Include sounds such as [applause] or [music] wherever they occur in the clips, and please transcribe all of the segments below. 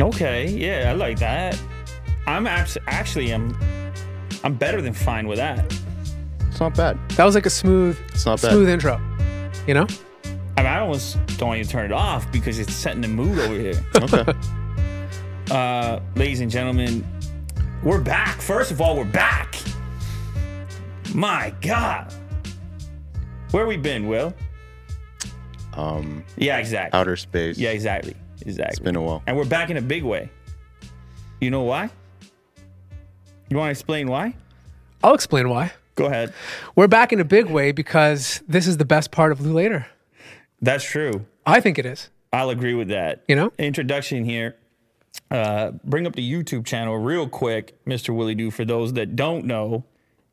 Okay, yeah, I like that. I'm abs- actually I'm I'm better than fine with that. It's not bad. That was like a smooth, It's not bad. smooth intro. You know? I mean, I almost don't want you to turn it off because it's setting the mood over here. [laughs] Okay. Uh, ladies and gentlemen, we're back. First of all, we're back. My God, where we been, Will? um, Yeah, exactly. outer space. Yeah, exactly, exactly. It's been a while. and we're back in a big way. You know why? You want to explain why? I'll explain why. Go ahead. We're back in a big way because this is the best part of Lew Later. That's true. I think it is. I'll agree with that. You know? Introduction here. Uh, bring up the YouTube channel real quick, Mr. Willie Do. For those that don't know,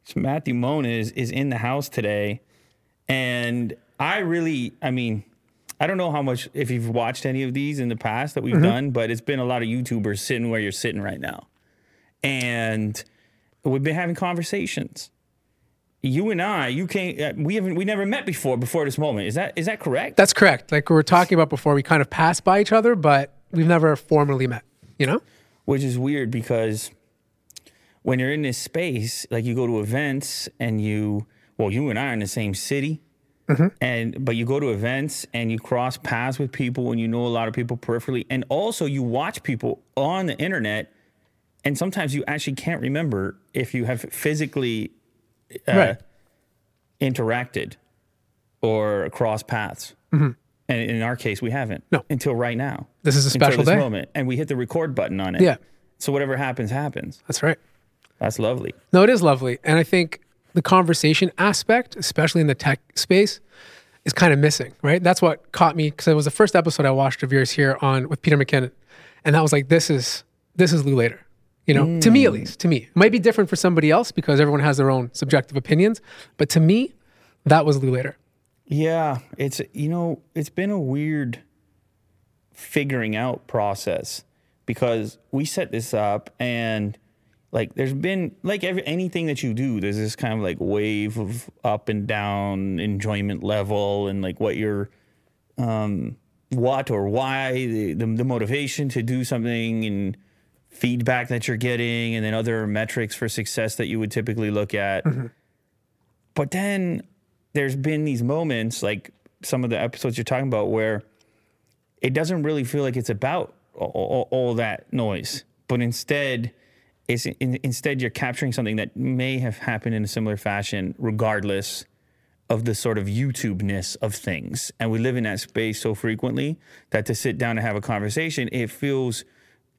it's Matthew is is in the house today. And I really, I mean, I don't know how much, if you've watched any of these in the past that we've done, but it's been a lot of YouTubers sitting where you're sitting right now. And we've been having conversations. You and I, you can't, uh, we haven't, we never met before, before this moment. Is that, is that correct? That's correct. Like we were talking about before, we kind of passed by each other, but we've never formally met. You know? which is weird because when you're in this space, like you go to events and you, well, you and I are in the same city, and but you go to events and you cross paths with people and you know a lot of people peripherally, and also you watch people on the internet, and sometimes you actually can't remember if you have physically uh, Right. interacted or crossed paths. And in our case, we haven't. No. Until right now. This is a special this day. moment. And we hit the record button on it. Yeah. So whatever happens, happens. That's right. That's lovely. No, it is lovely. And I think the conversation aspect, especially in the tech space, is kind of missing, right? That's what caught me because it was the first episode I watched of yours here on with Peter McKinnon. And that was like, this is this is Lew Later. You know, to me at mm. least, to me. It might be different for somebody else because everyone has their own subjective opinions. But to me, that was Lew Later. Yeah. It's, you know, it's been a weird figuring out process because we set this up and like there's been like every, anything that you do there's this kind of like wave of up and down enjoyment level and like what your um what or why the, the, the motivation to do something and feedback that you're getting and then other metrics for success that you would typically look at. But then there's been these moments like some of the episodes you're talking about where it doesn't really feel like it's about all, all, all that noise, but instead, it's in, instead you're capturing something that may have happened in a similar fashion, regardless of the sort of YouTube ness of things. And we live in that space so frequently that to sit down and have a conversation, it feels,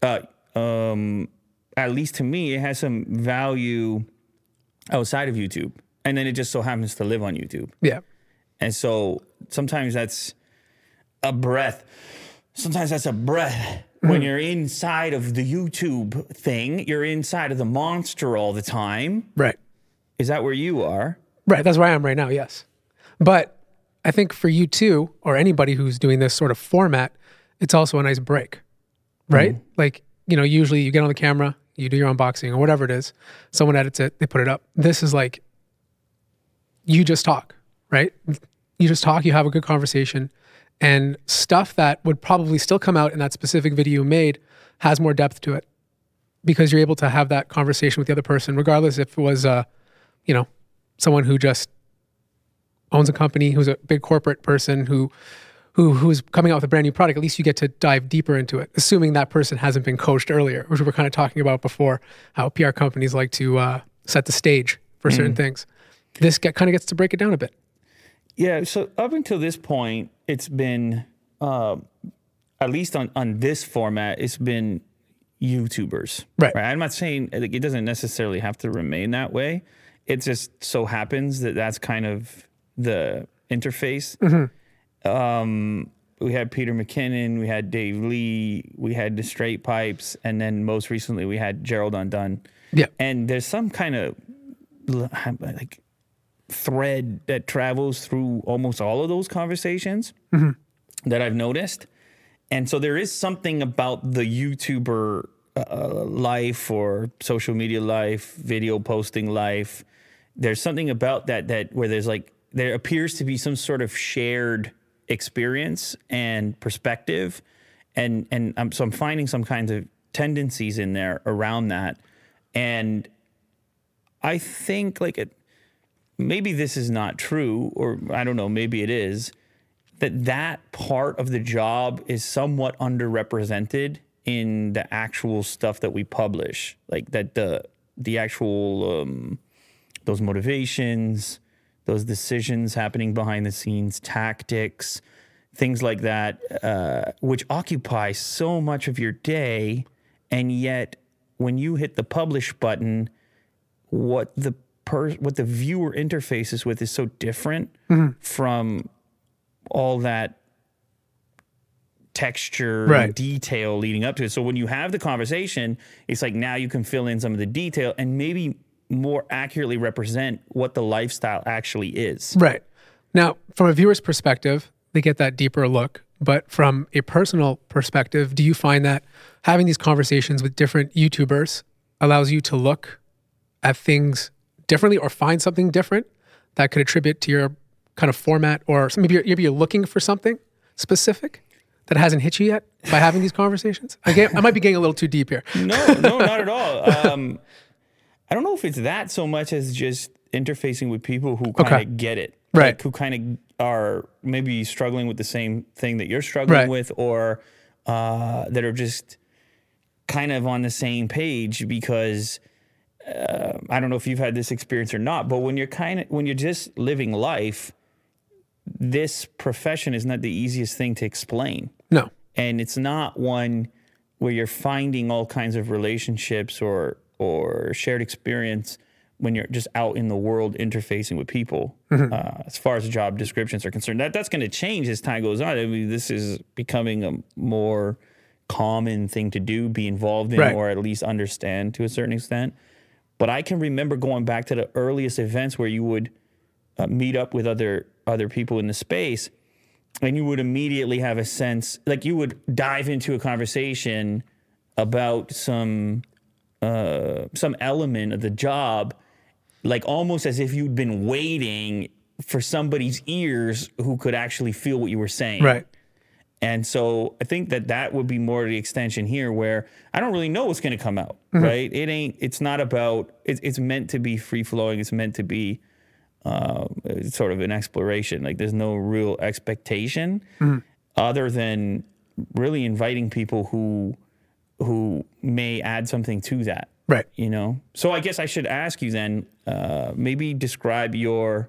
uh, um, at least to me, it has some value outside of YouTube. And then it just so happens to live on YouTube. Yeah. And so sometimes that's a breath. Sometimes that's a breath. When you're inside of the YouTube thing, you're inside of the monster all the time. Right. Is that where you are? Right. That's where I am right now. Yes. But I think for you too, or anybody who's doing this sort of format, it's also a nice break, right? Mm-hmm. Like, you know, usually you get on the camera, you do your unboxing or whatever it is, someone edits it, they put it up. This is like, you just talk, right? You just talk, you have a good conversation, and stuff that would probably still come out in that specific video you made has more depth to it because you're able to have that conversation with the other person, regardless if it was, uh, you know, someone who just owns a company, who's a big corporate person who who who's coming out with a brand new product, at least you get to dive deeper into it, assuming that person hasn't been coached earlier, which we were kind of talking about before, how PR companies like to uh, set the stage for certain things. This get, kind of gets to break it down a bit. Yeah. So up until this point, it's been, uh, at least on, on this format, it's been YouTubers. Right. I'm not saying like, it doesn't necessarily have to remain that way. It just so happens that that's kind of the interface. Um, we had Peter McKinnon, we had Dave Lee, we had the Straight Pipes, and then most recently we had Gerald Undone. Yeah. And there's some kind of like thread that travels through almost all of those conversations that I've noticed. And so there is something about the YouTuber uh, life or social media life, video posting life. There's something about that that where there's like there appears to be some sort of shared experience and perspective and and I'm, so I'm finding some kinds of tendencies in there around that, and I think like it, maybe this is not true, or I don't know, maybe it is that that part of the job is somewhat underrepresented in the actual stuff that we publish, like that the the actual um, those motivations, those decisions happening behind the scenes, tactics, things like that, uh, which occupy so much of your day, and yet when you hit the publish button, what the per- what the viewer interfaces with is so different mm-hmm. from all that texture Right. and detail leading up to it. So when you have the conversation, it's like now you can fill in some of the detail and maybe more accurately represent what the lifestyle actually is. Right. Now, from a viewer's perspective, they get that deeper look. But from a personal perspective, do you find that having these conversations with different YouTubers allows you to look at things differently or find something different that could attribute to your kind of format or maybe you're, maybe you're looking for something specific that hasn't hit you yet by having these conversations? I, get, I might be getting a little too deep here. No, no, not at all. [laughs] Um, I don't know if it's that so much as just interfacing with people who kind of Okay. get it, Right. Like, who kind of are maybe struggling with the same thing that you're struggling Right. with, or uh, that are just kind of on the same page because. Uh, I don't know if you've had this experience or not, but when you're kind of when you're just living life, this profession is not the easiest thing to explain. No. and it's not one where you're finding all kinds of relationships or or shared experience when you're just out in the world interfacing with people. Uh, as far as job descriptions are concerned that that's going to change as time goes on. I mean this is becoming a more common thing to do be involved in Right. or at least understand to a certain extent but i can remember going back to the earliest events where you would uh, meet up with other other people in the space and you would immediately have a sense like you would dive into a conversation about some uh, some element of the job like almost as if you'd been waiting for somebody's ears who could actually feel what you were saying Right. And so I think that that would be more the extension here, where I don't really know what's going to come out, right? It ain't. It's not about. It's it's meant to be free flowing. It's meant to be uh, sort of an exploration. Like there's no real expectation, other than really inviting people who who may add something to that Right. you know so i guess i should ask you then uh, maybe describe your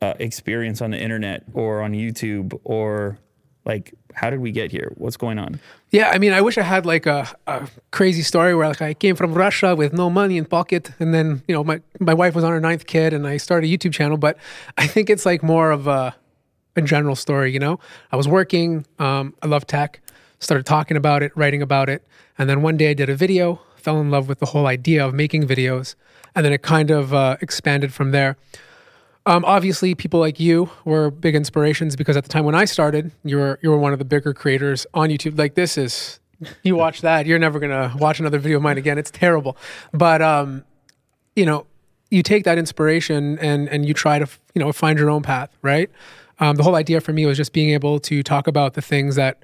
uh, experience on the internet or on youtube or like how did we get here what's going on Yeah, I mean, I wish I had like a, a crazy story where like I came from Russia with no money in pocket, and then you know my my wife was on her ninth kid, and I started a YouTube channel. But I think it's like more of a a general story. You know, I was working. Um, I love tech. Started talking about it, writing about it, and then one day I did a video. Fell in love with the whole idea of making videos, and then it kind of uh, expanded from there. Um, obviously, people like you were big inspirations because at the time when I started, you were you were one of the bigger creators on YouTube. Like this is, you watch [laughs] that, you're never gonna watch another video of mine again. It's terrible, but um, you know, you take that inspiration and and you try to you know find your own path, right? Um, the whole idea for me was just being able to talk about the things that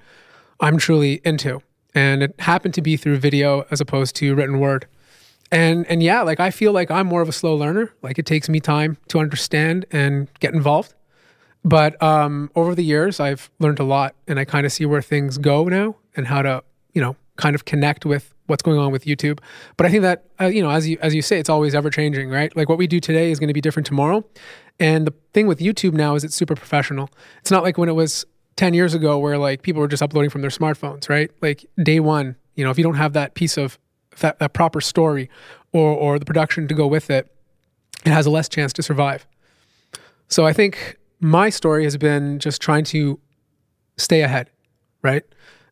I'm truly into, and it happened to be through video as opposed to written word and and yeah like i feel like i'm more of a slow learner. Like it takes me time to understand and get involved. But um over the years i've learned a lot and i kind of see where things go now and how to you know kind of connect with what's going on with youtube. But i think that uh, you know as you as you say it's always ever changing right? Like what we do today is going to be different tomorrow. And the thing with youtube now is it's super professional. It's not like when it was 10 years ago where like people were just uploading from their smartphones right? Like day one you know if you don't have that piece of that, that proper story or or the production to go with it it has a less chance to survive. So i think my story has been just trying to stay ahead right?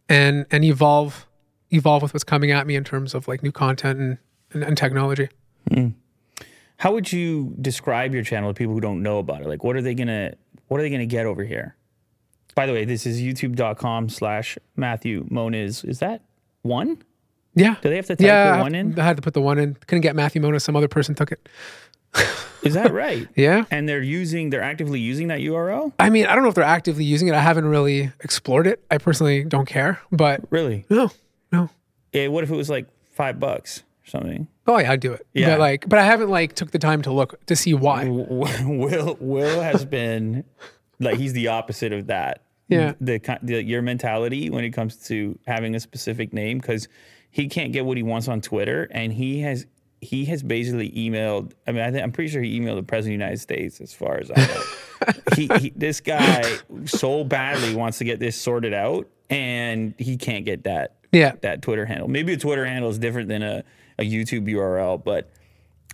And and evolve evolve with what's coming at me in terms of like new content and and, and technology. Hmm. How would you describe your channel to people who don't know about it? Like what are they gonna what are they gonna get over here? By the way this is youtube.com slash matthew moniz. Is that one yeah do they have to type yeah the one in I had to put the one in couldn't get matthew mona some other person took it Is that [laughs] right? Yeah. And they're using, they're actively using that URL? I mean, I don't know if they're actively using it. I haven't really explored it. I personally don't care, but Really? no, no. Yeah, what if it was like five bucks or something? Oh yeah, I'd do it. Yeah. But like, but I haven't like took the time to look to see why. [laughs] Will Will has been like he's the opposite of that. Yeah. The, the your mentality when it comes to having a specific name because he can't get what he wants on Twitter and he has he has basically emailed. I mean, I I'm pretty sure he emailed the president of the United States as far as I know. [laughs] he, he this guy so badly wants to get this sorted out and he can't get that Yeah. that Twitter handle. Maybe a Twitter handle is different than a, a YouTube URL, but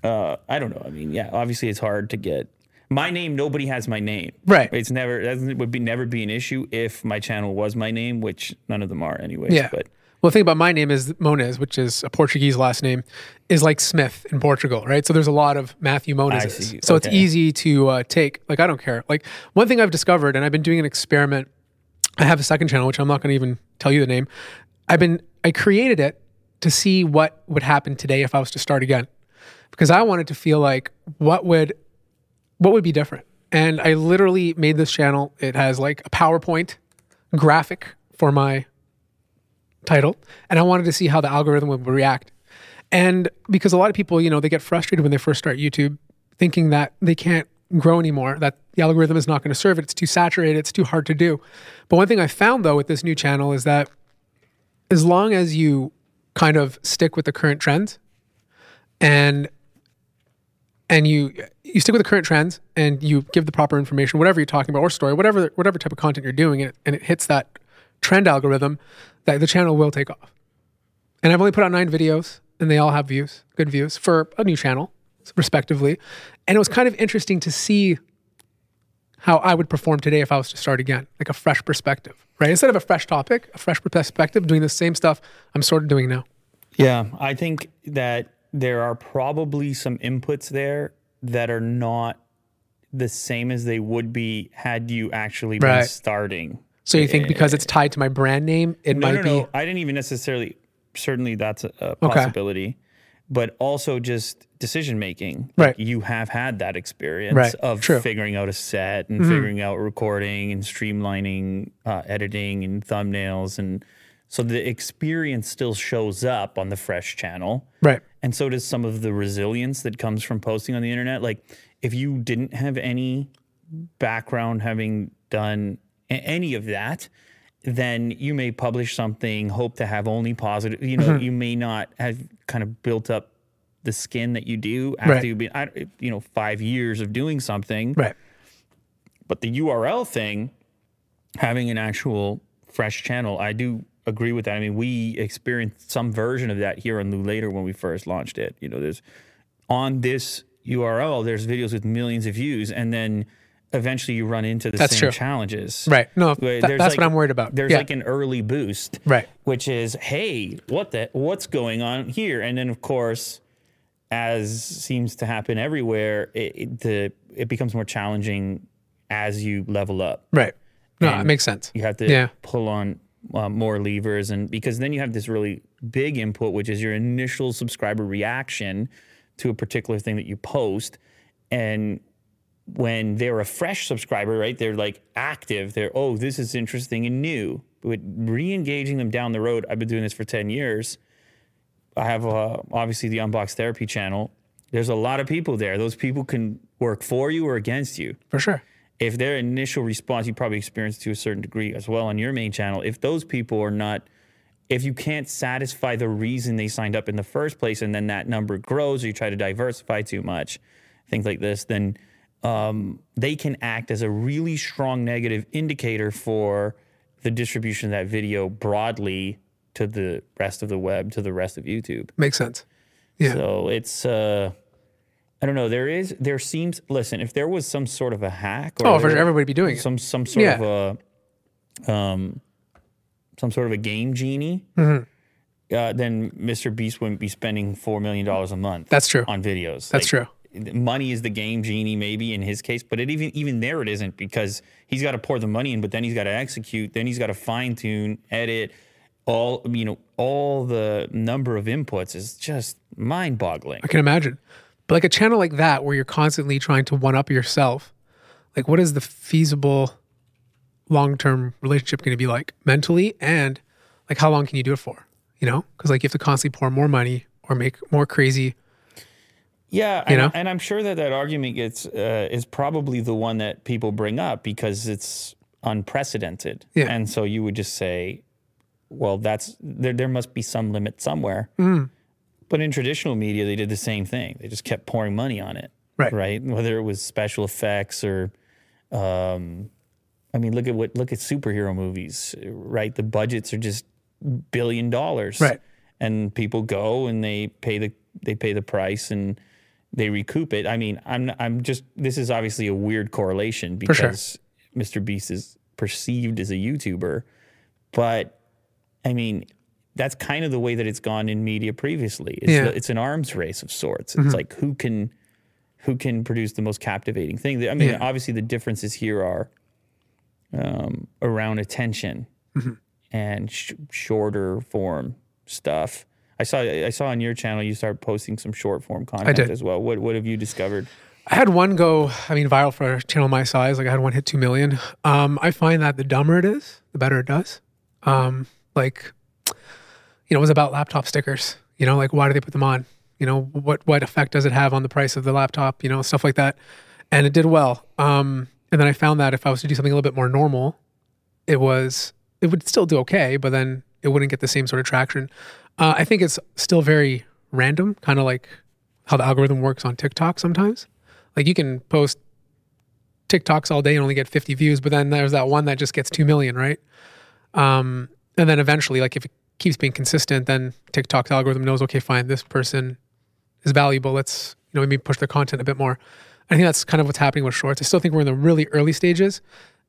uh, I don't know. I mean, yeah, obviously it's hard to get my name. Nobody has my name. Right. It's never that would be never be an issue if my channel was my name, which none of them are anyways. Yeah. But Well, the thing about my name is Moniz, which is a Portuguese last name, is like Smith in Portugal, right? So there's a lot of Matthew Monizes. So it's easy to uh, take. Like I don't care. Like one thing I've discovered, and I've been doing an experiment. I have a second channel, which I'm not going to even tell you the name. I've been I created it to see what would happen today if I was to start again, because I wanted to feel like what would what would be different. And I literally made this channel. It has like a PowerPoint graphic for my title and I wanted to see how the algorithm would react. And because a lot of people, you know, they get frustrated when they first start YouTube thinking that they can't grow anymore, that the algorithm is not going to serve it, it's too saturated, it's too hard to do. But one thing I found though with this new channel is that as long as you kind of stick with the current trends and and you you stick with the current trends and you give the proper information, whatever you're talking about or story, whatever whatever type of content you're doing, and it, and it hits that trend algorithm, that the channel will take off. And I've only put out nine videos, and they all have views, good views for a new channel, respectively. And it was kind of interesting to see how I would perform today if I was to start again, like a fresh perspective, right? Instead of a fresh topic, a fresh perspective, doing the same stuff I'm sort of doing now. yeah, I think that there are probably some inputs there that are not the same as they would be had you actually been Right. starting. So you think because it's tied to my brand name, it No, might no, be no. I didn't even necessarily. Certainly, that's a, a possibility. But also just decision making. Right. You have had that experience Right. of True. Mm-hmm. figuring out a set and figuring out recording and streamlining uh, editing and thumbnails and so the experience still shows up on the fresh channel. right. And so does some of the resilience that comes from posting on the internet. Like, if you didn't have any background having done any of that, then you may publish something, hope to have only positive. You know, Mm-hmm. you may not have kind of built up the skin that you do after Right. you've been, I- you know, five years of doing something. Right. But the URL thing, having an actual fresh channel, I do agree with that. I mean, we experienced some version of that here on Lew Later when we first launched it. You know, there's on this URL, there's videos with millions of views, and then eventually you run into the That's same true. challenges. Right. No, there's that's like- what I'm worried about. There's Yeah. like an early boost, Right. Which is, hey, what the what's going on here? And then of course, as seems to happen everywhere, it, it the it becomes more challenging as you level up. Right. No, it makes sense. You have to Yeah. pull on uh, more levers, and because then you have this really big input, which is your initial subscriber reaction to a particular thing that you post, and when they're a fresh subscriber, right? They're like active. They're oh, this is interesting and new. But re-engaging them down the road, I've been doing this for ten years. I have uh, obviously the Unbox Therapy channel. There's a lot of people there. Those people can work for you or against you For sure. if their initial response you probably experienced to a certain degree as well on your main channel if those people are not if you can't satisfy the reason they signed up in the first place and then that number grows or you try to diversify too much things like this then um, they can act as a really strong negative indicator for the distribution of that video broadly to the rest of the web to the rest of youtube Makes sense. Yeah. so it's uh I don't know. There is, there seems. Listen, if there was some sort of a hack, or Oh, for sure. Everybody be doing it. some some sort Yeah. of a, um, some sort of a game genie, Mm-hmm. uh, then Mr. Beast wouldn't be spending four million dollars a month. That's true. on videos. That's true. Money is the game genie, maybe in his case, but it even even there it isn't because he's got to pour the money in, but then he's got to execute, then he's got to fine tune, edit, all you know, all the number of inputs is just mind boggling. I can imagine. But like a channel like that where you're constantly trying to one up yourself, like what is the feasible long term relationship going to be like mentally and like how long can you do it for? You know, because like you have to constantly pour more money or make more crazy. Yeah, You and, know? and I'm sure that that argument gets uh, is probably the one that people bring up because it's unprecedented. Yeah. And so you would just say, well, that's there. There must be some limit somewhere. Mm. But in traditional media, they did the same thing. They just kept pouring money on it. Right. Right. Whether it was special effects or, um, I mean, look at what look at superhero movies. Right. The budgets are just billion dollars. Right. And people go and they pay the they pay the price and they recoup it. I mean, I'm I'm just this is obviously a weird correlation For sure. because Mr. Beast is perceived as a YouTuber, but I mean, that's kind of the way that it's gone in media previously. It's, Yeah. it's an arms race of sorts. It's like who can who can produce the most captivating thing. I mean, Yeah. obviously the differences here are um, around attention and sh- shorter form stuff. I saw I saw on your channel you started posting some short form content as well. What what have you discovered? I had one go, I mean, viral for a channel my size. Like I had one hit 2 million. Um, I find that the dumber it is, the better it does. Um, like, you know, it was about laptop stickers, you know, like why do they put them on? You know, what, what effect does it have on the price of the laptop? You know, stuff like that. And it did well. Um, and then I found that if I was to do something a little bit more normal, it was, it would still do okay, but then it wouldn't get the same sort of traction. Uh, I think it's still very random, kind of like how the algorithm works on TikTok sometimes. Like you can post TikToks all day and only get 50 views, but then there's that one that just gets 2 million, right? Um, and then eventually, like if it keeps being consistent, then TikTok's algorithm knows, okay, fine, this person is valuable. Let's, you know, maybe push their content a bit more. I think that's kind of what's happening with shorts. I still think we're in the really early stages.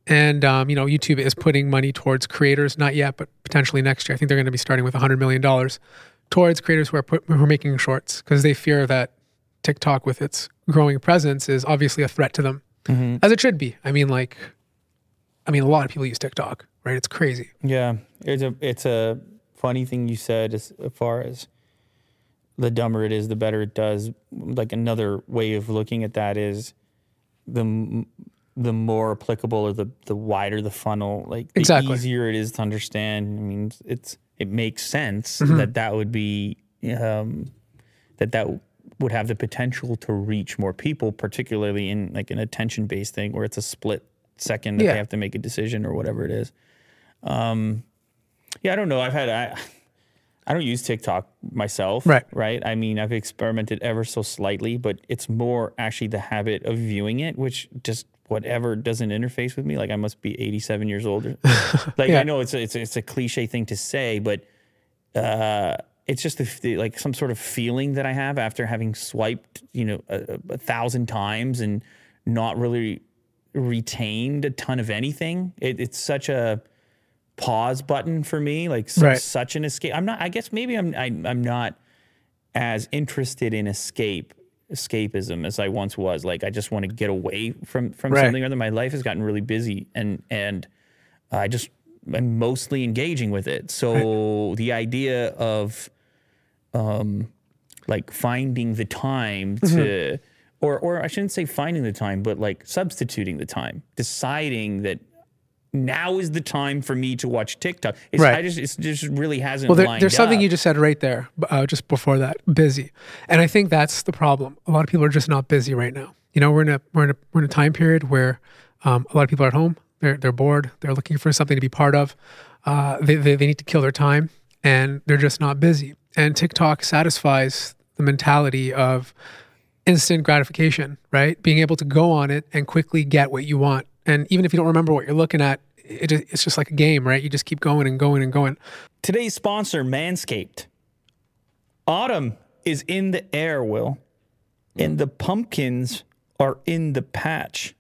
And, um, you know, YouTube is putting money towards creators, not yet, but potentially next year. I think they're going to be starting with $100 million towards creators who are, put, who are making shorts because they fear that TikTok, with its growing presence, is obviously a threat to them, as it should be. I mean, like, I mean, a lot of people use TikTok, right? It's crazy. Yeah, it's a it's a funny thing you said as far as the dumber it is, the better it does. Like another way of looking at that is the the more applicable or the the wider the funnel, like the Exactly. easier it is to understand. I mean, it's it makes sense Mm-hmm. that that would be um, that that would have the potential to reach more people, particularly in like an attention based thing where it's a split second that Yeah. they have to make a decision or whatever it is. Um, yeah, I don't know. I've had I, I don't use TikTok myself. Right. Right. I mean, I've experimented ever so slightly, but it's more actually the habit of viewing it, which just whatever doesn't interface with me. Like I must be 87 years old. or- [laughs] like Yeah. I know it's a, it's a, it's a cliche thing to say, but uh, it's just the, the, like some sort of feeling that I have after having swiped, you know, a, a thousand times and not really retained a ton of anything. It, it's such a pause button for me, like su- Right. such an escape. I'm not. I guess maybe I'm. I, I'm not as interested in escape escapism as I once was. Like I just want to get away from from Right. something or other. My life has gotten really busy, and and I just am mostly engaging with it. So the idea of um like finding the time to or or I shouldn't say finding the time, but like substituting the time, deciding that now is the time for me to watch TikTok. It's, Right. I just it's just really hasn't Well, there, there's something up. you just said right there, uh, just before that, busy, and I think that's the problem. A lot of people are just not busy right now. You know, we're in a we're in a we're in a time period where um, a lot of people are at home. They're they're bored. They're looking for something to be part of. Uh, they, they they need to kill their time, and they're just not busy. And TikTok satisfies the mentality of instant gratification, right? Being able to go on it and quickly get what you want. And even if you don't remember what you're looking at, it, it's just like a game, right? You just keep going and going and going. Today's sponsor, Manscaped. Autumn is in the air, Will, and the pumpkins are in the patch.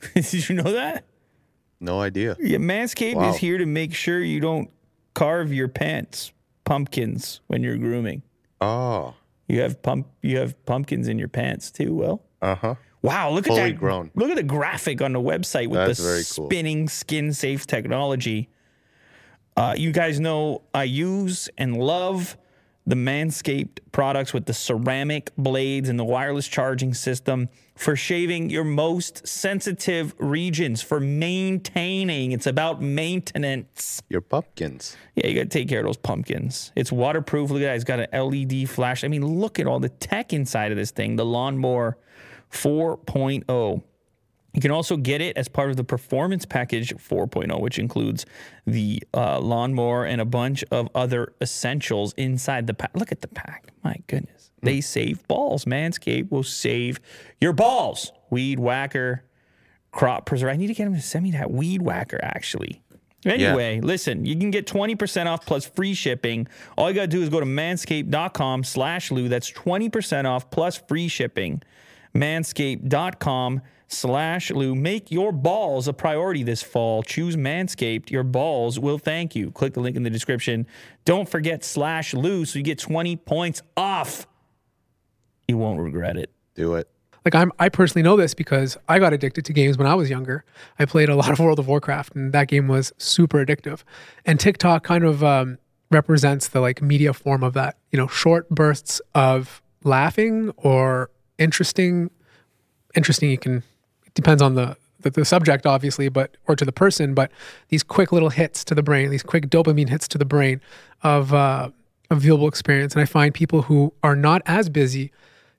[laughs] Did you know that? No idea. Yeah, Manscaped Wow. is here to make sure you don't carve your pants pumpkins when you're grooming. Oh, You have pump you have pumpkins in your pants too, Will. uh huh. Wow, look at that. grown. Look at the graphic on the website with That's the very cool. spinning skin safe technology. Uh, you guys know I use and love the Manscaped products with the ceramic blades and the wireless charging system for shaving your most sensitive regions, for maintaining. It's about maintenance. Your pumpkins. Yeah, you got to take care of those pumpkins. It's waterproof. Look at that. It's got an LED flash. I mean, look at all the tech inside of this thing. The Lawnmower 4.0. You can also get it as part of the Performance Package 4.0, which includes the uh, lawnmower and a bunch of other essentials inside the pack. Look at the pack. My goodness. They save balls. Manscaped will save your balls. Weed whacker, crop preserver. I need to get him to send me that weed whacker, actually. Anyway, listen, you can get 20% off plus free shipping. All you got to do is go to manscaped.com slash Lou. That's 20% off plus free shipping. Manscaped.com slash Lou. Make your balls a priority this fall. Choose Manscaped. Your balls will thank you. Click the link in the description. Don't forget slash Lou so you get 20 points off. You won't regret it. Do it. Like I'm, I personally know this because I got addicted to games when I was younger. I played a lot of World of Warcraft, and that game was super addictive. And TikTok kind of um, represents the like media form of that. You know, short bursts of laughing or interesting. Interesting. You can. It depends on the, the the subject, obviously, but or to the person. But these quick little hits to the brain, these quick dopamine hits to the brain of uh, a viewable experience. And I find people who are not as busy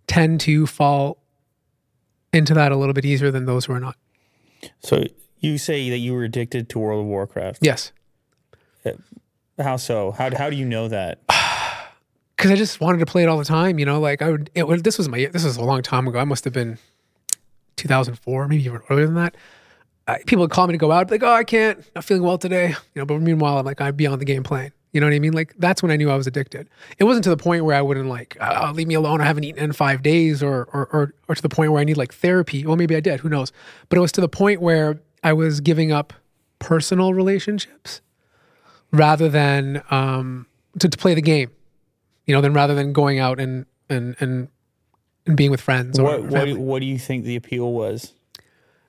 tend to fall into that a little bit easier than those who are not. So you say that you were addicted to World of Warcraft. Yes. How so? How, how do you know that? [sighs] Because I just wanted to play it all the time, you know. Like I would. It, this was my. This was a long time ago. I must have been 2004, maybe even earlier than that. Uh, people would call me to go out, like, "Oh, I can't. Not feeling well today." You know. But meanwhile, I'm like, I'd be on the game playing. You know what I mean? Like that's when I knew I was addicted. It wasn't to the point where I wouldn't like, oh, leave me alone. I haven't eaten in five days, or, or or or to the point where I need like therapy. Well, maybe I did. Who knows? But it was to the point where I was giving up personal relationships rather than um, to, to play the game. You know, then rather than going out and and and and being with friends or What, what, do- what do you think the appeal was?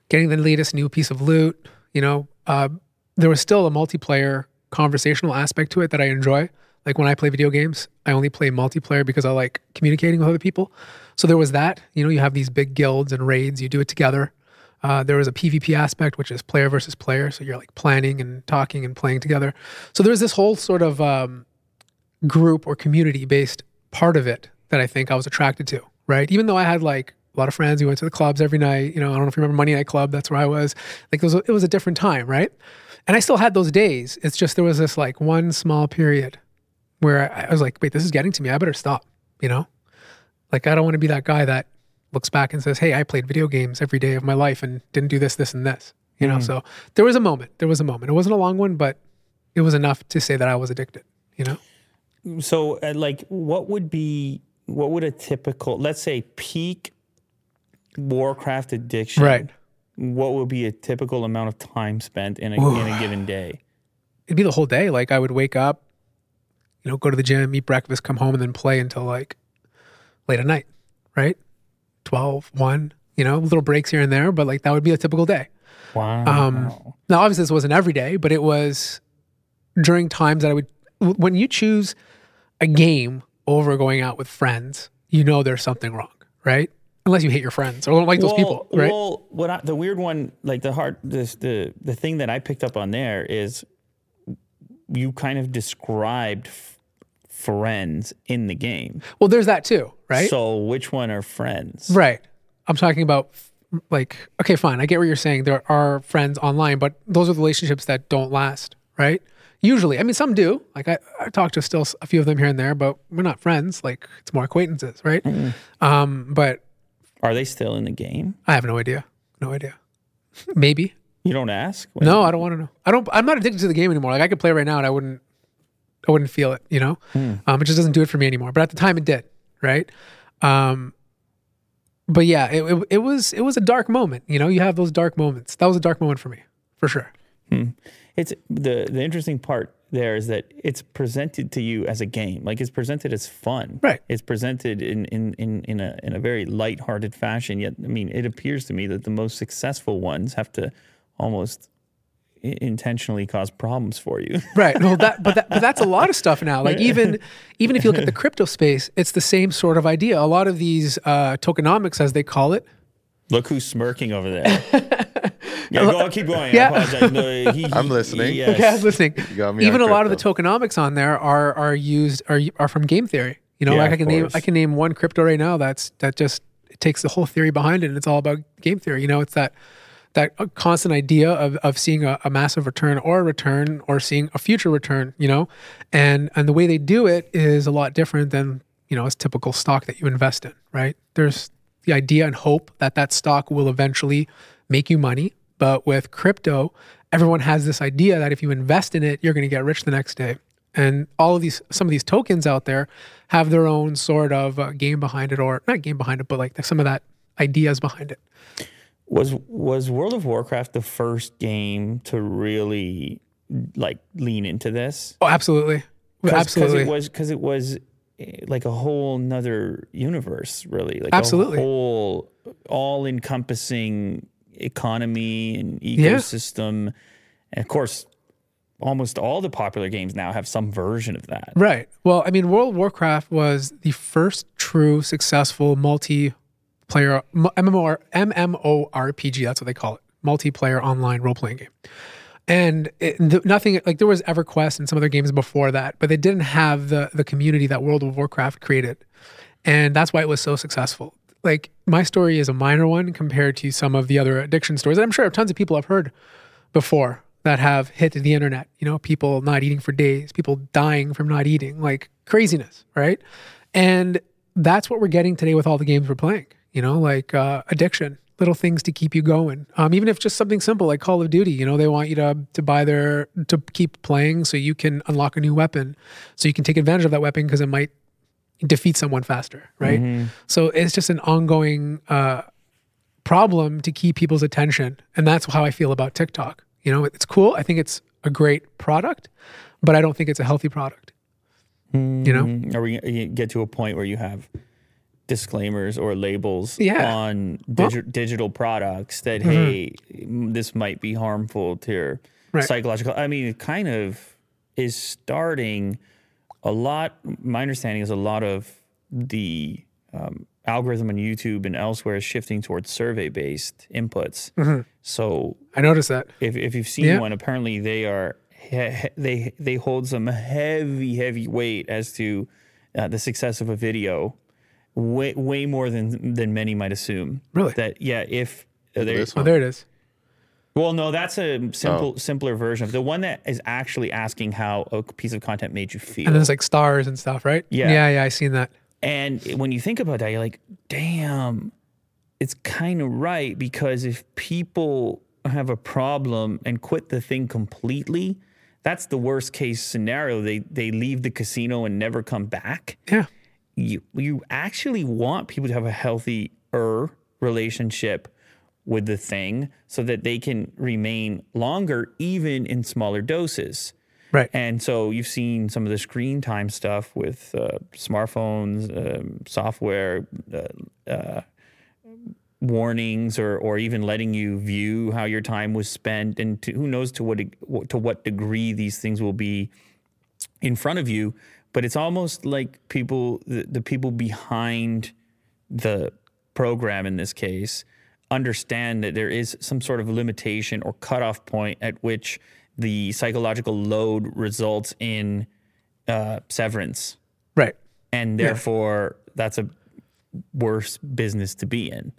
getting the latest new piece of loot. You know, uh, there was still a multiplayer conversational aspect to it that I enjoy. Like when I play video games, I only play multiplayer because I like communicating with other people. So there was that. You know, you have these big guilds and raids, you do it together. Uh, there was a PvP aspect, which is player versus player. So you're like planning and talking and playing together. So there's this whole sort of um, group or community based part of it that I think I was attracted to, right? Even though I had like a lot of friends who went to the clubs every night, you know, I don't know if you remember Money Night Club, that's where I was. Like it was, a, it was a different time, right? And I still had those days. It's just there was this like one small period where I, I was like, wait, this is getting to me. I better stop, you know? Like I don't want to be that guy that looks back and says, hey, I played video games every day of my life and didn't do this, this, and this, you know? Mm-hmm. So there was a moment. There was a moment. It wasn't a long one, but it was enough to say that I was addicted, you know? So, uh, like, what would be what would a typical, let's say, peak Warcraft addiction? Right. What would be a typical amount of time spent in a, in a given day? it'd be the whole day. Like I would wake up, you know, go to the gym, eat breakfast, come home, and then play until like late at night, right? 12, 1, you know, little breaks here and there, but like that would be a typical day. Wow. Um, now, obviously, this wasn't every day, but it was during times that I would, when you choose a game over going out with friends, you know there's something wrong, right? Unless you hate your friends or don't like those people, right? Well, what I, the weird one, like the hard, this the the thing that I picked up on there is you kind of described f- friends in the game. well, there's that too, right? So which one are friends? Right. I'm talking about like okay, fine. I get what you're saying. There are friends online, but those are the relationships that don't last, right? Usually, I mean, some do. Like I, I talk to still a few of them here and there, but we're not friends. Like it's more acquaintances, right? Um, but Are they still in the game? I have no idea. No idea. [laughs] Maybe. You don't ask. No, I don't want to know. I don't. I'm not addicted to the game anymore. Like I could play right now and I wouldn't. I wouldn't feel it. You know. Um, it just doesn't do it for me anymore. But at the time, it did. Right. Um. But yeah, it, it it was it was a dark moment. You know, you have those dark moments. That was a dark moment for me, for sure. It's the the interesting part there is that it's presented to you as a game. Like it's presented as fun. Right. It's presented in in in in a in a very lighthearted fashion. Yet, I mean, it appears to me that the most successful ones have to almost i- intentionally cause problems for you. [laughs] Right. Well, that but that, but that's a lot of stuff now. Like even even if you look at the [laughs] crypto space, it's the same sort of idea. A lot of these uh, tokenomics, as they call it, Look who's smirking over there. [laughs] yeah, go on, keep going. Yeah. I apologize. No, he- [laughs] I'm listening. yes. Yeah, I was listening. Even a lot of the tokenomics on there are are used are are from game theory. You know, Yeah, like I can name. I can name one crypto right now that's that just it takes the whole theory behind it and it's all about game theory. You know, it's that that constant idea of, of seeing a, a massive return or a return or seeing a future return, you know? And and the way they do it is a lot different than, you know, a typical stock that you invest in, right? There's the idea and hope that that stock will eventually make you money, but with crypto, everyone has this idea that if you invest in it, you're going to get rich the next day. And all of these, some of these tokens out there have their own sort of uh, game behind it, or not game behind it, but like some of that ideas behind it. Was was World of Warcraft the first game to really like lean into this? Oh, absolutely, Cause, absolutely. Cause it was because it was eh, like a whole nother universe, really. Like Absolutely. a whole all encompassing economy and Yeah. ecosystem. And of course, almost all the popular games now have some version of that. Right. Well, I mean, World of Warcraft was the first true successful multiplayer MMOR, MMORPG. That's what they call it, multiplayer online role playing game. And it, th- nothing like there was EverQuest and some other games before that, but they didn't have the the community that World of Warcraft created, and that's why it was so successful. Like my story is a minor one compared to some of the other addiction stories. I'm sure tons of people have heard before that have hit the internet. You know, people not eating for days, people dying from not eating, like craziness, right? And that's what we're getting today with all the games we're playing. You know, like uh, addiction, little things to keep you going. Um, even if just something simple like Call of Duty, you know, they want you to to buy their to keep playing so you can unlock a new weapon, so you can take advantage of that weapon because it might defeat someone faster, right? So it's just an ongoing uh, problem to keep people's attention. And that's how I feel about TikTok. You know, it's cool. I think it's a great product, but I don't think it's a healthy product. You know? Mm, Are we get to a point where you have disclaimers or labels Yeah. on digi- digital products that hey, this might be harmful to your Right. psychological? I mean, it kind of is starting a lot. My understanding is a lot of the um, algorithm on YouTube and elsewhere is shifting towards survey based inputs. So I noticed that. if, if you've seen Yeah. one, apparently they are he- he- they they hold some heavy heavy weight as to uh, the success of a video, way way more than than many might assume. Really? That yeah, if uh, there, This Oh, one. there it is. Well, no, that's a Oh. simple simpler version of the one that is actually asking how a piece of content made you feel. And then there's like stars and stuff, right? Yeah. Yeah, yeah, I seen that. And when you think about that, you're like, damn, it's kind of right because if people have a problem and quit the thing completely, that's the worst case scenario. They they leave the casino and never come back. Yeah. You you actually want people to have a healthier relationship with the thing so that they can remain longer even in smaller doses. Right. And so you've seen some of the screen time stuff with uh, smartphones, um, software uh, uh, warnings, or or even letting you view how your time was spent, and to, who knows to what to what degree these things will be in front of you. But it's almost like people, the, the people behind the program in this case, understand that there is some sort of limitation or cutoff point at which the psychological load results in uh, severance, Right. and therefore that's a worse business to be in.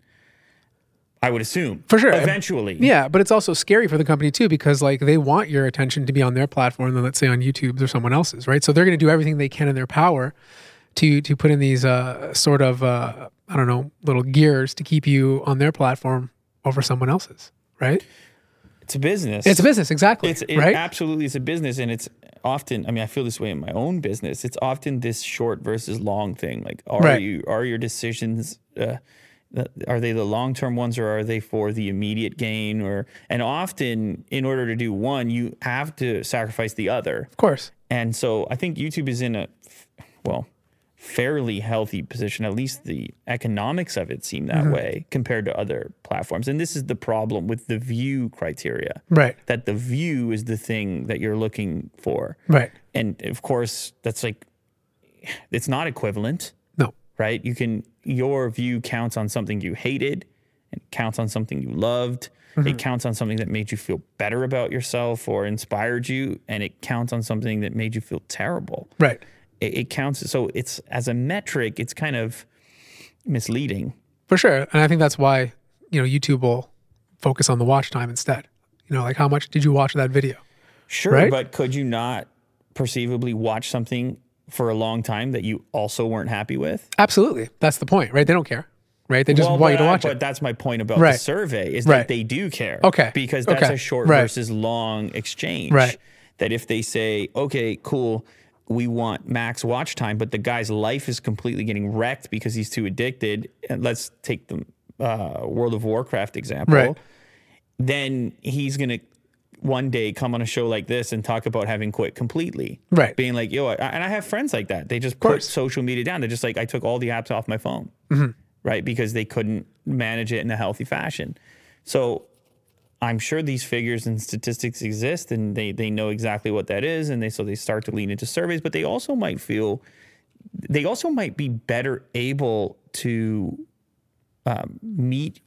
I would assume For sure. Eventually, Yeah, but it's also scary for the company too because like they want your attention to be on their platform than let's say on YouTube's or someone else's, right? So they're going to do everything they can in their power to to put in these uh, sort of uh, I don't know little gears to keep you on their platform over someone else's, right? it's a business. It's a business, exactly. It's it right. absolutely is a business, and it's often. I mean, I feel this way in my own business. It's often this short versus long thing. Like, are Right. you are your decisions? Uh, are they the long term ones, or are they for the immediate gain? Or and often, in order to do one, you have to sacrifice the other. of course. And so, I think YouTube is in a well fairly healthy position. At least the economics of it seem Mm-hmm. that way compared to other platforms. And this is the problem with the view criteria. Right. That the view is the thing that you're looking for. Right. And of course, that's like, it's not equivalent, No. right? You can, your view counts on something you hated and counts on something you loved. Mm-hmm. It counts on something that made you feel better about yourself or inspired you. And it counts on something that made you feel terrible. Right. It, it counts. So it's, as a metric, it's kind of misleading. For sure. And I think that's why, you know, YouTube will focus on the watch time instead. You know, like how much did you watch that video? Sure, Right? but could you not perceivably watch something for a long time that you also weren't happy with? Absolutely. That's the point, right? They don't care, right? They just want you but to I- watch but it. that's my point about Right. the survey is Right. that they do care. Okay. Because that's Okay. a short Right. versus long exchange. Right. That if they say, okay, cool, we want max watch time, but the guy's life is completely getting wrecked because he's too addicted. And let's take the uh, World of Warcraft example. Right. Then he's gonna one day come on a show like this and talk about having quit completely. Right. Being like, yo, I, and I have friends like that. They just put social media down. They're just like, I took all the apps off my phone. Mm-hmm. Right. Because they couldn't manage it in a healthy fashion. So I'm sure these figures and statistics exist and they, they know exactly what that is. And they, so they start to lean into surveys, but they also might feel, they also might be better able to um, meet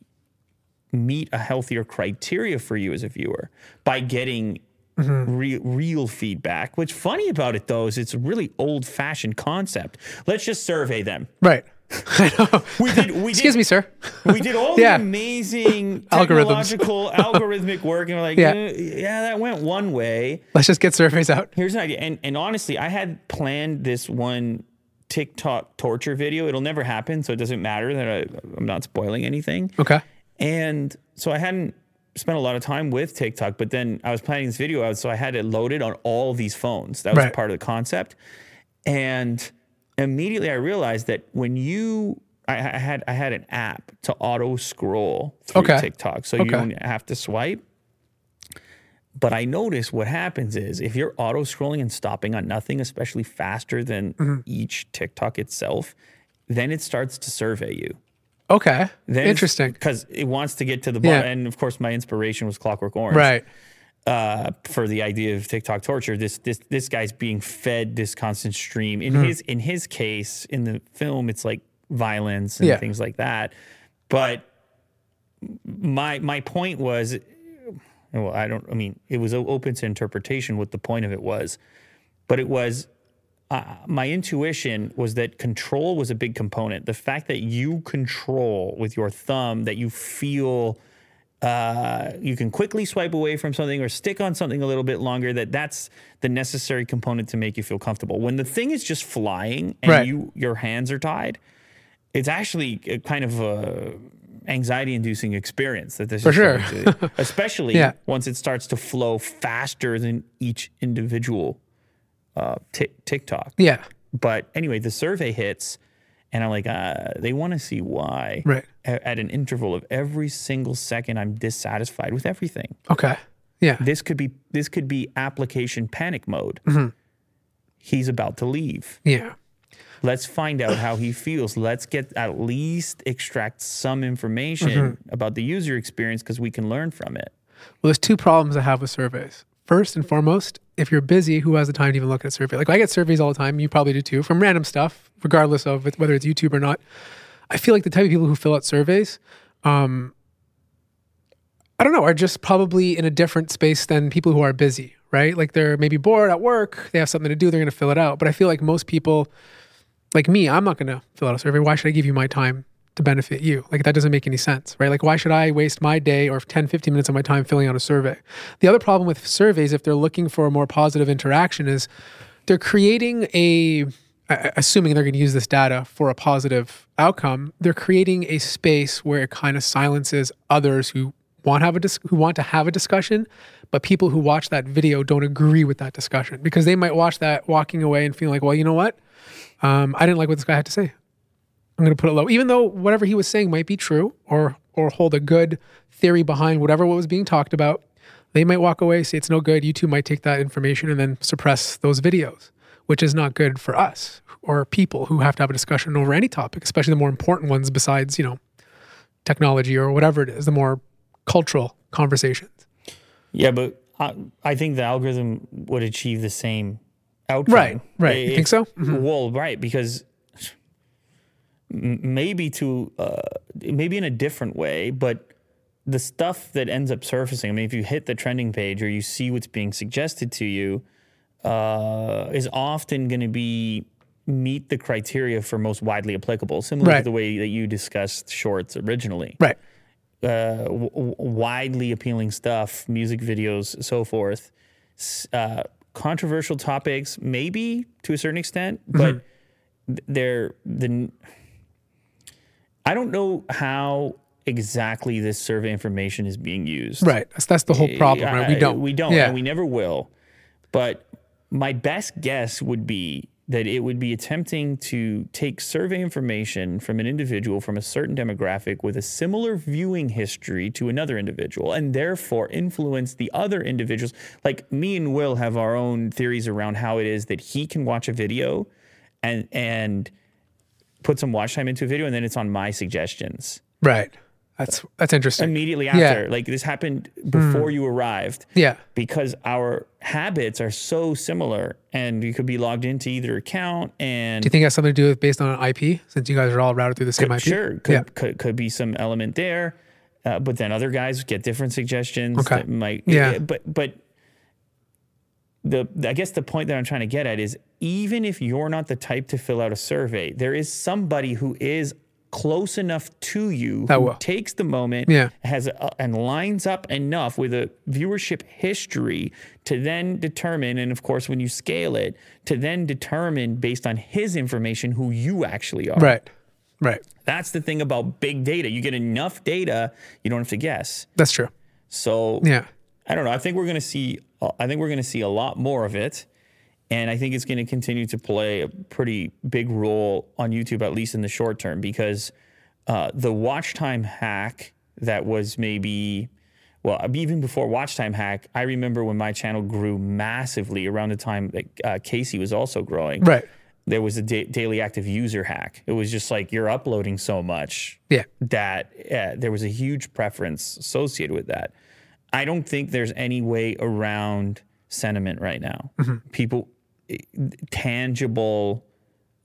meet a healthier criteria for you as a viewer by getting real, real feedback. What's funny about it though is it's a really old fashioned concept. Let's just survey them. right. [laughs] I know. We did. We Excuse did, me, sir. We did all Yeah. the amazing [laughs] technological [laughs] algorithmic work, and we're like, Yeah. yeah. yeah, that went one way. Let's just get surveys out. Here's an idea. And and honestly, I had planned this one TikTok torture video. It'll never happen, so it doesn't matter that I, I'm not spoiling anything. Okay. And so I hadn't spent a lot of time with TikTok, but then I was planning this video out, so I had it loaded on all these phones. That was Right. part of the concept. And immediately I realized that when you I, I had I had an app to auto scroll through Okay. TikTok, so you don't have to swipe. But I noticed what happens is if you're auto scrolling and stopping on nothing, especially faster than Mm-hmm. each TikTok itself, then it starts to survey you. Okay. Then Interesting. because it wants to get to the Yeah. bottom. And of course, my inspiration was Clockwork Orange, Right. Uh, for the idea of TikTok torture. This this this guy's being fed this constant stream. Hmm. In his in his case, in the film, it's like violence and Yeah. things like that. But my my point was, well, I don't. I mean, it was open to interpretation. What the point of it was, but it was uh, my intuition was that control was a big component. The fact that you control with your thumb, that you feel uh, you can quickly swipe away from something or stick on something a little bit longer. That that's the necessary component to make you feel comfortable. When the thing is just flying and Right. you your hands are tied, it's actually a kind of a anxiety-inducing experience that this For is sure. to- [laughs] especially Yeah. once it starts to flow faster than each individual uh, Tik TikTok. Yeah. But anyway, the survey hits, and I'm like, uh, they want to see why. Right. A- At an interval of every single second, I'm dissatisfied with everything. Okay. Yeah. This could be this could be application panic mode. Mm-hmm. He's about to leave. Yeah. Let's find out how he feels. Let's get at least extract some information Mm-hmm. about the user experience because we can learn from it. Well, there's two problems I have with surveys. First and foremost, if you're busy, who has the time to even look at a survey? Like I get surveys all the time. You probably do too, from random stuff, regardless of whether it's YouTube or not. I feel like the type of people who fill out surveys, um, I don't know, are just probably in a different space than people who are busy, right? Like they're maybe bored at work, they have something to do, they're going to fill it out. But I feel like most people, like me, I'm not going to fill out a survey. Why should I give you my time to benefit you? Like that doesn't make any sense, right? Like why should I waste my day or 10, 15 minutes of my time filling out a survey? The other problem with surveys, if they're looking for a more positive interaction, is they're creating a assuming they're going to use this data for a positive outcome, they're creating a space where it kind of silences others who want have a dis- who want to have a discussion, but people who watch that video don't agree with that discussion because they might watch that walking away and feel like, well, you know what, um, I didn't like what this guy had to say. I'm going to put it low, even though whatever he was saying might be true or or hold a good theory behind whatever what was being talked about. They might walk away, say it's no good. You YouTube might take that information and then suppress those videos. which is not good for us or people who have to have a discussion over any topic, especially the more important ones besides, you know, technology or whatever it is, the more cultural conversations. Yeah, but I, I think the algorithm would achieve the same outcome. Right, right. You think so? Mm-hmm. Well, right, because maybe to uh, maybe in a different way, but the stuff that ends up surfacing. I mean, if you hit the trending page or you see what's being suggested to you, uh, is often going to be meet the criteria for most widely applicable, similar Right. to the way that you discussed shorts originally Right. uh, w- widely appealing stuff, music videos, so forth. S- Uh, controversial topics, maybe to a certain extent, but th- they're the. I don't know how exactly this survey information is being used. Right. That's, that's the whole problem, right? We don't. We don't. Yeah. And we never will. But my best guess would be that it would be attempting to take survey information from an individual from a certain demographic with a similar viewing history to another individual and therefore influence the other individuals. Like me and Will have our own theories around how it is that he can watch a video and and put some watch time into a video and then it's on my suggestions right. That's that's interesting. immediately Yeah. After. Like this happened before you arrived yeah. because our habits are so similar and you could be logged into either account and Do you think it has something to do with based on an IP since you guys are all routed through the same IP? sure could, Yeah. could, could be some element there uh, but then other guys get different suggestions Okay. might Yeah. but but the i guess the point that i'm trying to get at is even if you're not the type to fill out a survey there is somebody who is close enough to you That who will. takes the moment Yeah. has a, and lines up enough with a viewership history to then determine and of course when you scale it to then determine based on his information who you actually are Right. Right. that's the thing about big data you get enough data you don't have to guess That's true. so Yeah. i don't know i think we're going to see i think we're going to see a lot more of it and i think it's going to continue to play a pretty big role on youtube at least in the short term because uh, the watch time hack that was maybe well even before watch time hack i remember when my channel grew massively around the time that uh, casey was also growing Right. there was a da- daily active user hack it was just like you're uploading so much Yeah. that uh, there was a huge preference associated with that. I don't think there's any way around sentiment right now. People, eh, tangible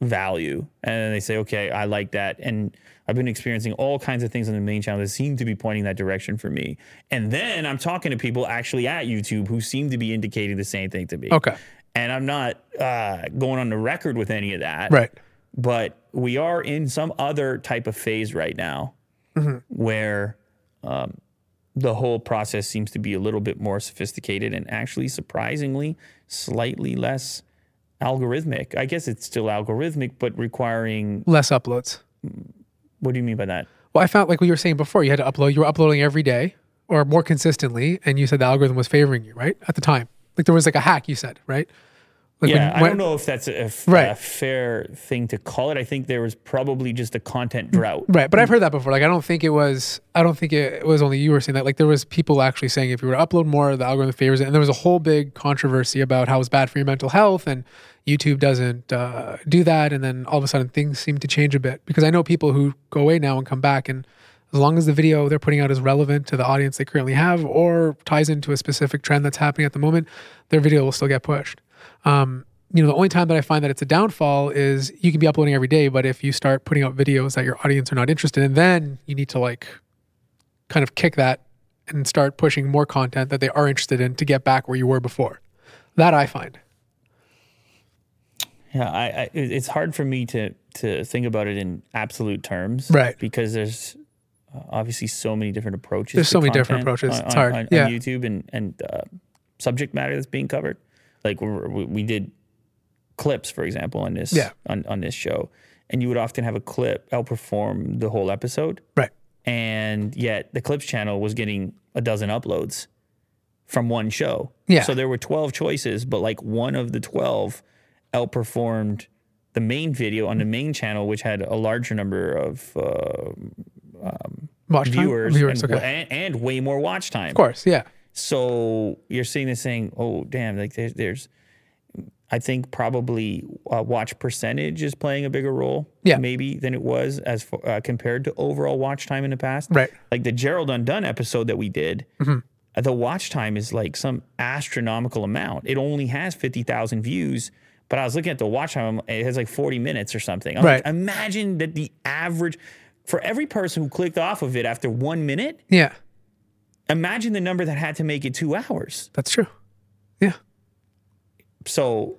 value, and they say, okay, I like that. And I've been experiencing all kinds of things on the main channel that seem to be pointing that direction for me. And then I'm talking to people actually at YouTube who seem to be indicating the same thing to me. Okay. And I'm not uh, going on the record with any of that Right. but we are in some other type of phase right now where um, the whole process seems to be a little bit more sophisticated and actually surprisingly slightly less algorithmic. I guess it's still algorithmic, but requiring Less uploads. what do you mean by that? Well, I found like we were saying before, you had to upload. You were uploading every day or more consistently, and you said the algorithm was favoring you, right? At the time, like there was like a hack. You said, right? Like Yeah, when- I don't know if that's a, f- Right. a fair thing to call it. I think there was probably just a content drought. Right, but I've heard that before. Like, I don't think it was. I don't think it was only you were saying that. Like, there was people actually saying if you were to upload more, the algorithm favors it. And there was a whole big controversy about how it's bad for your mental health, and YouTube doesn't uh, do that. And then all of a sudden, things seem to change a bit because I know people who go away now and come back, and as long as the video they're putting out is relevant to the audience they currently have or ties into a specific trend that's happening at the moment, their video will still get pushed. Um, you know, the only time that I find that it's a downfall is you can be uploading every day, but if you start putting out videos that your audience are not interested in, then you need to like kind of kick that and start pushing more content that they are interested in to get back where you were before. That I find. Yeah, I, I it's hard for me to to think about it in absolute terms, Right. Because there's uh, obviously so many different approaches. There's so many different approaches. On, It's hard. on, Yeah. on YouTube and and uh, subject matter that's being covered. Like we we did clips, for example, on this Yeah. on on this show, and you would often have a clip outperform the whole episode, Right. and yet the clips channel was getting a dozen uploads from one show. Yeah. So there were 12 choices, but like one of the 12 outperformed the main video on the main channel, which had a larger number of uh, Watch time? viewers, Viewers. and, Okay. and, and way more watch time. Of course. Yeah. So you're seeing this saying, oh, damn, like there's, there's I think probably uh, watch percentage is playing a bigger role, Yeah. maybe than it was as for, uh, compared to overall watch time in the past. Right. Like the Gerald Undone episode that we did, Mm-hmm. uh, the watch time is like some astronomical amount. It only has fifty thousand views, but I was looking at the watch time; it has like forty minutes or something. I'm like, Right. imagine that the average for every person who clicked off of it after one minute. Yeah, Imagine the number that had to make it two hours. that's true. Yeah. So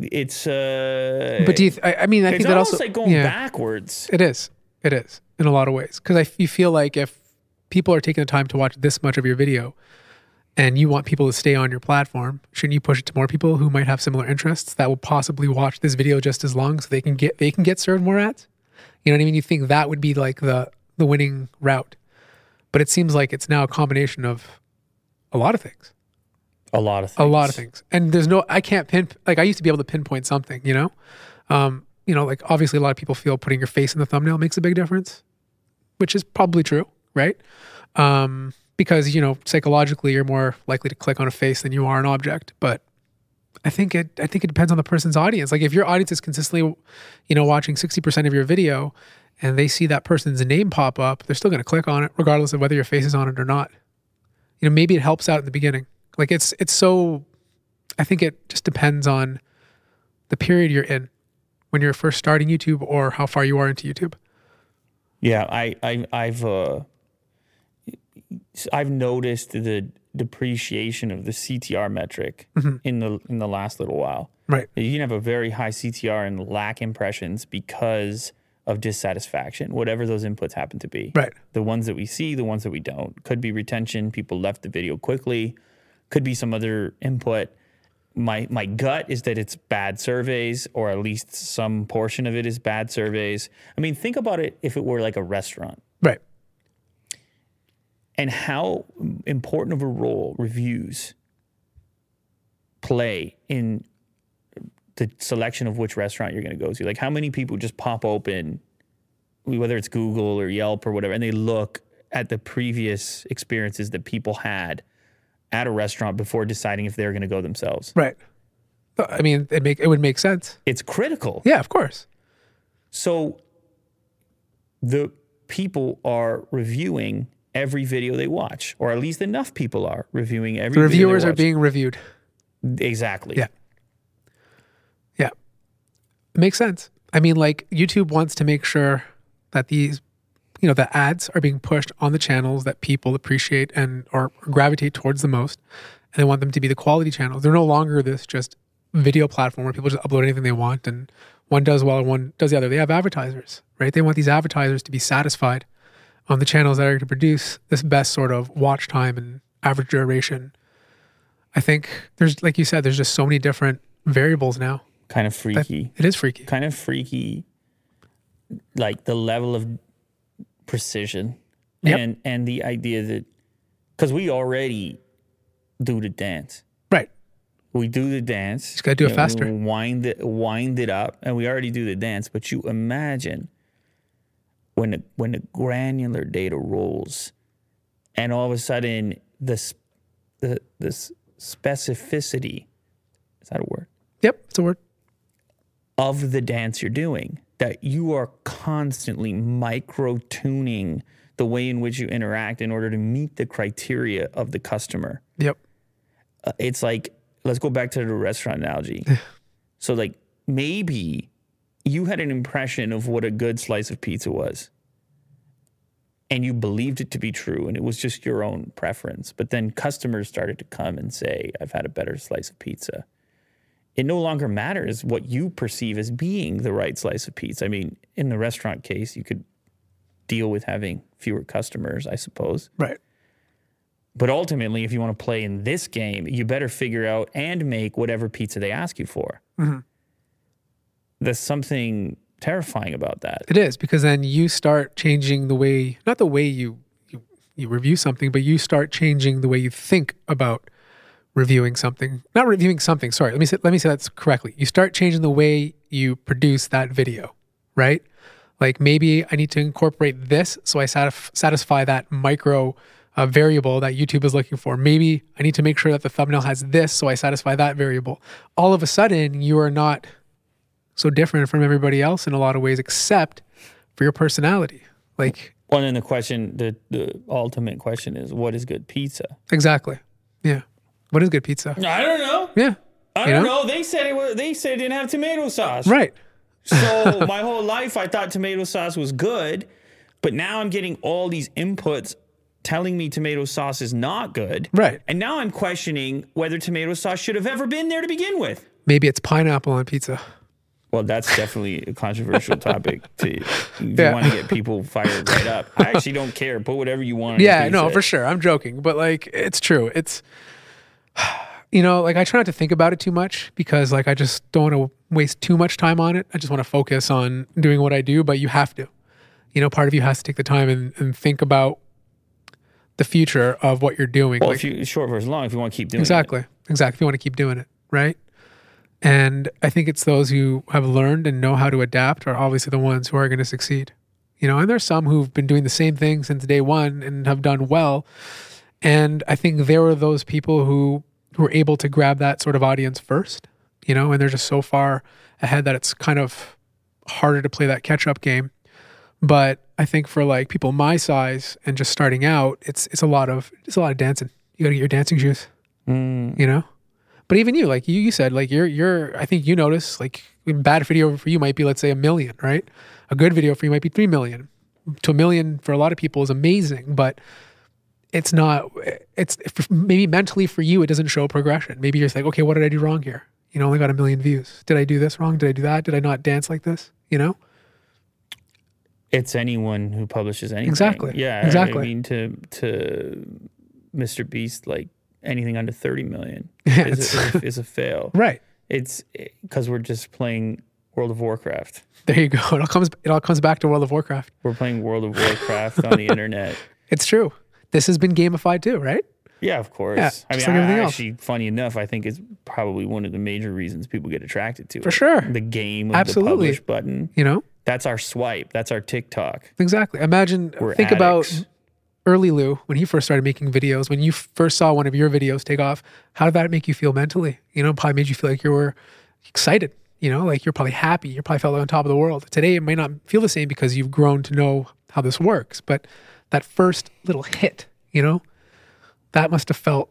it's uh But do you, th- I, I mean, I think that almost also, like going yeah, backwards. it is. It is in a lot of ways. Cause I f- you feel like if people are taking the time to watch this much of your video and you want people to stay on your platform, shouldn't you push it to more people who might have similar interests that will possibly watch this video just as long so they can get, they can get served more ads? You know what I mean? You think that would be like the, the winning route, but it seems like it's now a combination of a lot of things. A lot of things. a lot of things and there's no i can't pin like i used to be able to pinpoint something you know um you know like obviously a lot of people feel putting your face in the thumbnail makes a big difference which is probably true right um because you know psychologically you're more likely to click on a face than you are an object but i think it i think it depends on the person's audience like if your audience is consistently you know watching 60% of your video and they see that person's name pop up they're still going to click on it regardless of whether your face is on it or not you know maybe it helps out in the beginning like it's it's so i think it just depends on the period you're in when you're first starting youtube or how far you are into youtube Yeah, I, I I've uh I've noticed the depreciation of the CTR metric Mm-hmm. in the in the last little while. right You can have a very high CTR and lack impressions because of dissatisfaction, whatever those inputs happen to be. right The ones that we see, the ones that we don't. Could be retention, people left the video quickly, could be some other input. My my gut is that it's bad surveys, or at least some portion of it is bad surveys. I mean, think about it if it were like a restaurant right and how important of a role reviews play in the selection of which restaurant you're going to go to. Like, how many people just pop open, whether it's Google or Yelp or whatever, and they look at the previous experiences that people had at a restaurant before deciding if they're going to go themselves. right i mean it make it would make sense It's critical. yeah of course So the people are reviewing every video they watch, or at least enough people are reviewing every the video they reviewers are being reviewed Exactly. Yeah. Makes sense. I mean like youtube wants to make sure that these you know the ads are being pushed on the channels that people appreciate and or gravitate towards the most and they want them to be the quality channels. They're no longer this just video platform where people just upload anything they want and one does well and one does the other. They have advertisers right? They want these advertisers to be satisfied on the channels that are going to produce this best sort of watch time and average duration. I think there's like you said there's just so many different variables now Kind of that freaky. it is freaky Kind of freaky. Like the level of precision Yep. and and the idea that because we already do the dance. right We do the dance. Just gotta do it faster. Wind it, wind it up, and we already do the dance. But you imagine when the, when the granular data rolls, and all of a sudden the s- the the specificity is that a word yep it's a word of the dance you're doing that you are constantly micro tuning the way in which you interact in order to meet the criteria of the customer yep uh, it's like let's go back to the restaurant analogy. so like maybe you had an impression of what a good slice of pizza was. And you believed it to be true and it was just your own preference. But then customers started to come and say, I've had a better slice of pizza. It no longer matters what you perceive as being the right slice of pizza. I mean, in the restaurant case, you could deal with having fewer customers, I suppose. right But ultimately, if you want to play in this game, you better figure out and make whatever pizza they ask you for. Mm-hmm. There's something terrifying about that. It is because then you start changing the way, not the way you, you you review something, but you start changing the way you think about reviewing something. Not reviewing something. Sorry, let me say, let me say that correctly. You start changing the way you produce that video, right? Like maybe I need to incorporate this so I satisf- satisfy that micro a variable that YouTube is looking for. Maybe I need to make sure that the thumbnail has this so I satisfy that variable. All of a sudden, you are not so different from everybody else in a lot of ways, except for your personality. Like, Well, then the question, the the ultimate question is, what is good pizza? exactly. Yeah. What is good pizza? I don't know. Yeah. I You don't know? know. They said it. Was, they said it didn't have tomato sauce. Right. So [laughs] my whole life, I thought tomato sauce was good, but now I'm getting all these inputs telling me tomato sauce is not good. Right. And now I'm questioning whether tomato sauce should have ever been there to begin with. Maybe it's pineapple on pizza. Well, that's definitely a controversial topic [laughs] to if you Yeah. want to get people fired right up. I actually don't care. Put whatever you want. on Yeah, no, pizza. for sure. I'm joking, but like it's true. It's [sighs] you know, like I try not to think about it too much because like I just don't want to waste too much time on it. I just want to focus on doing what I do, but you have to. You know, part of you has to take the time and, and think about the future of what you're doing. Well, Like, if you short versus long, if you want to keep doing it. exactly. Exactly. If you want to keep doing it, right? And I think it's those who have learned and know how to adapt are obviously the ones who are going to succeed. You know, and there's some who've been doing the same thing since day one and have done well. And I think there were those people who were able to grab that sort of audience first, you know, and they're just so far ahead that it's kind of harder to play that catch up game. But I think for like people my size and just starting out, it's it's a lot of it's a lot of dancing. You got to get your dancing shoes, Mm, you know. But even you, like you, you said, like you're you're. I think you notice like a bad video for you might be let's say a million, right? A good video for you might be three million. To a million for a lot of people is amazing, but it's not. It's maybe mentally for you, it doesn't show progression. Maybe you're like, okay, what did I do wrong here? You know, I only got a million views. Did I do this wrong? Did I do that? Did I not dance like this? You know. it's anyone who publishes anything. Exactly. Yeah. Exactly. I mean, to to Mr. Beast, like anything under thirty million [laughs] Yeah, is, a, is, a, [laughs] is a fail. Right. It's because we're just playing World of Warcraft. There you go. It all comes. It all comes back to World of Warcraft. We're playing World of Warcraft on the [laughs] internet. It's true. This has been gamified too, right? Yeah, of course. Yeah, I mean, like I, else. actually, funny enough, I think it's probably one of the major reasons people get attracted to For it. For sure. The game with Absolutely. the publish button. You know. That's our swipe. That's our TikTok. Exactly. Imagine, We're think about early Lew when he first started making videos. When you first saw one of your videos take off, how did that make you feel mentally? You know, probably made you feel like you were excited. You know, like you're probably happy. You probably felt like on top of the world. Today, it may not feel the same because you've grown to know how this works. But that first little hit, you know, that must have felt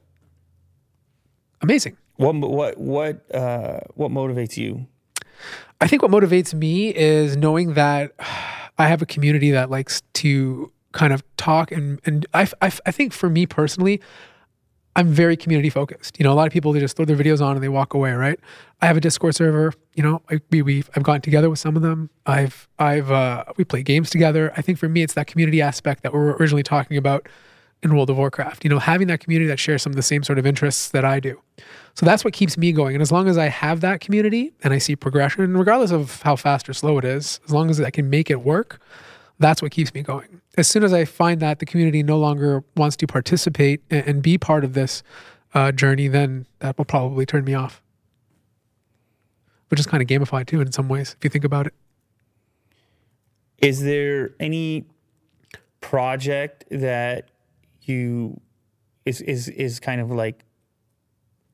amazing. What what what uh, what motivates you? I think what motivates me is knowing that I have a community that likes to kind of talk and and I, I, I think for me personally, I'm very community focused. You know, a lot of people they just throw their videos on and they walk away, right? I have a Discord server. You know, I, we we've I've gotten together with some of them. I've I've uh, we play games together. I think for me, it's that community aspect that we were originally talking about in World of Warcraft. You know, having that community that shares some of the same sort of interests that I do. So that's what keeps me going. And as long as I have that community and I see progression, regardless of how fast or slow it is, as long as I can make it work, that's what keeps me going. As soon as I find that the community no longer wants to participate and, and be part of this uh, journey, then that will probably turn me off. Which is kind of gamified too, in some ways, if you think about it. Is there any project that you is is is kind of like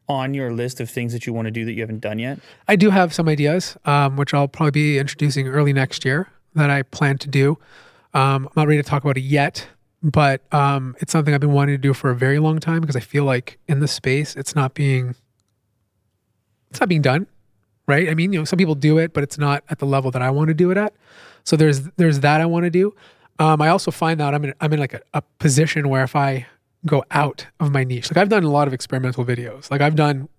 on your list of things that you want to do that you haven't done yet? I do have some ideas, um, which I'll probably be introducing early next year that I plan to do. Um, I'm not ready to talk about it yet, but um, it's something I've been wanting to do for a very long time because I feel like in the space it's not being it's not being done, right? I mean, you know, some people do it, but it's not at the level that I want to do it at. So there's there's that I want to do. Um, I also find that I'm in I'm in like a, a position where if I go out of my niche, like I've done a lot of experimental videos, like I've done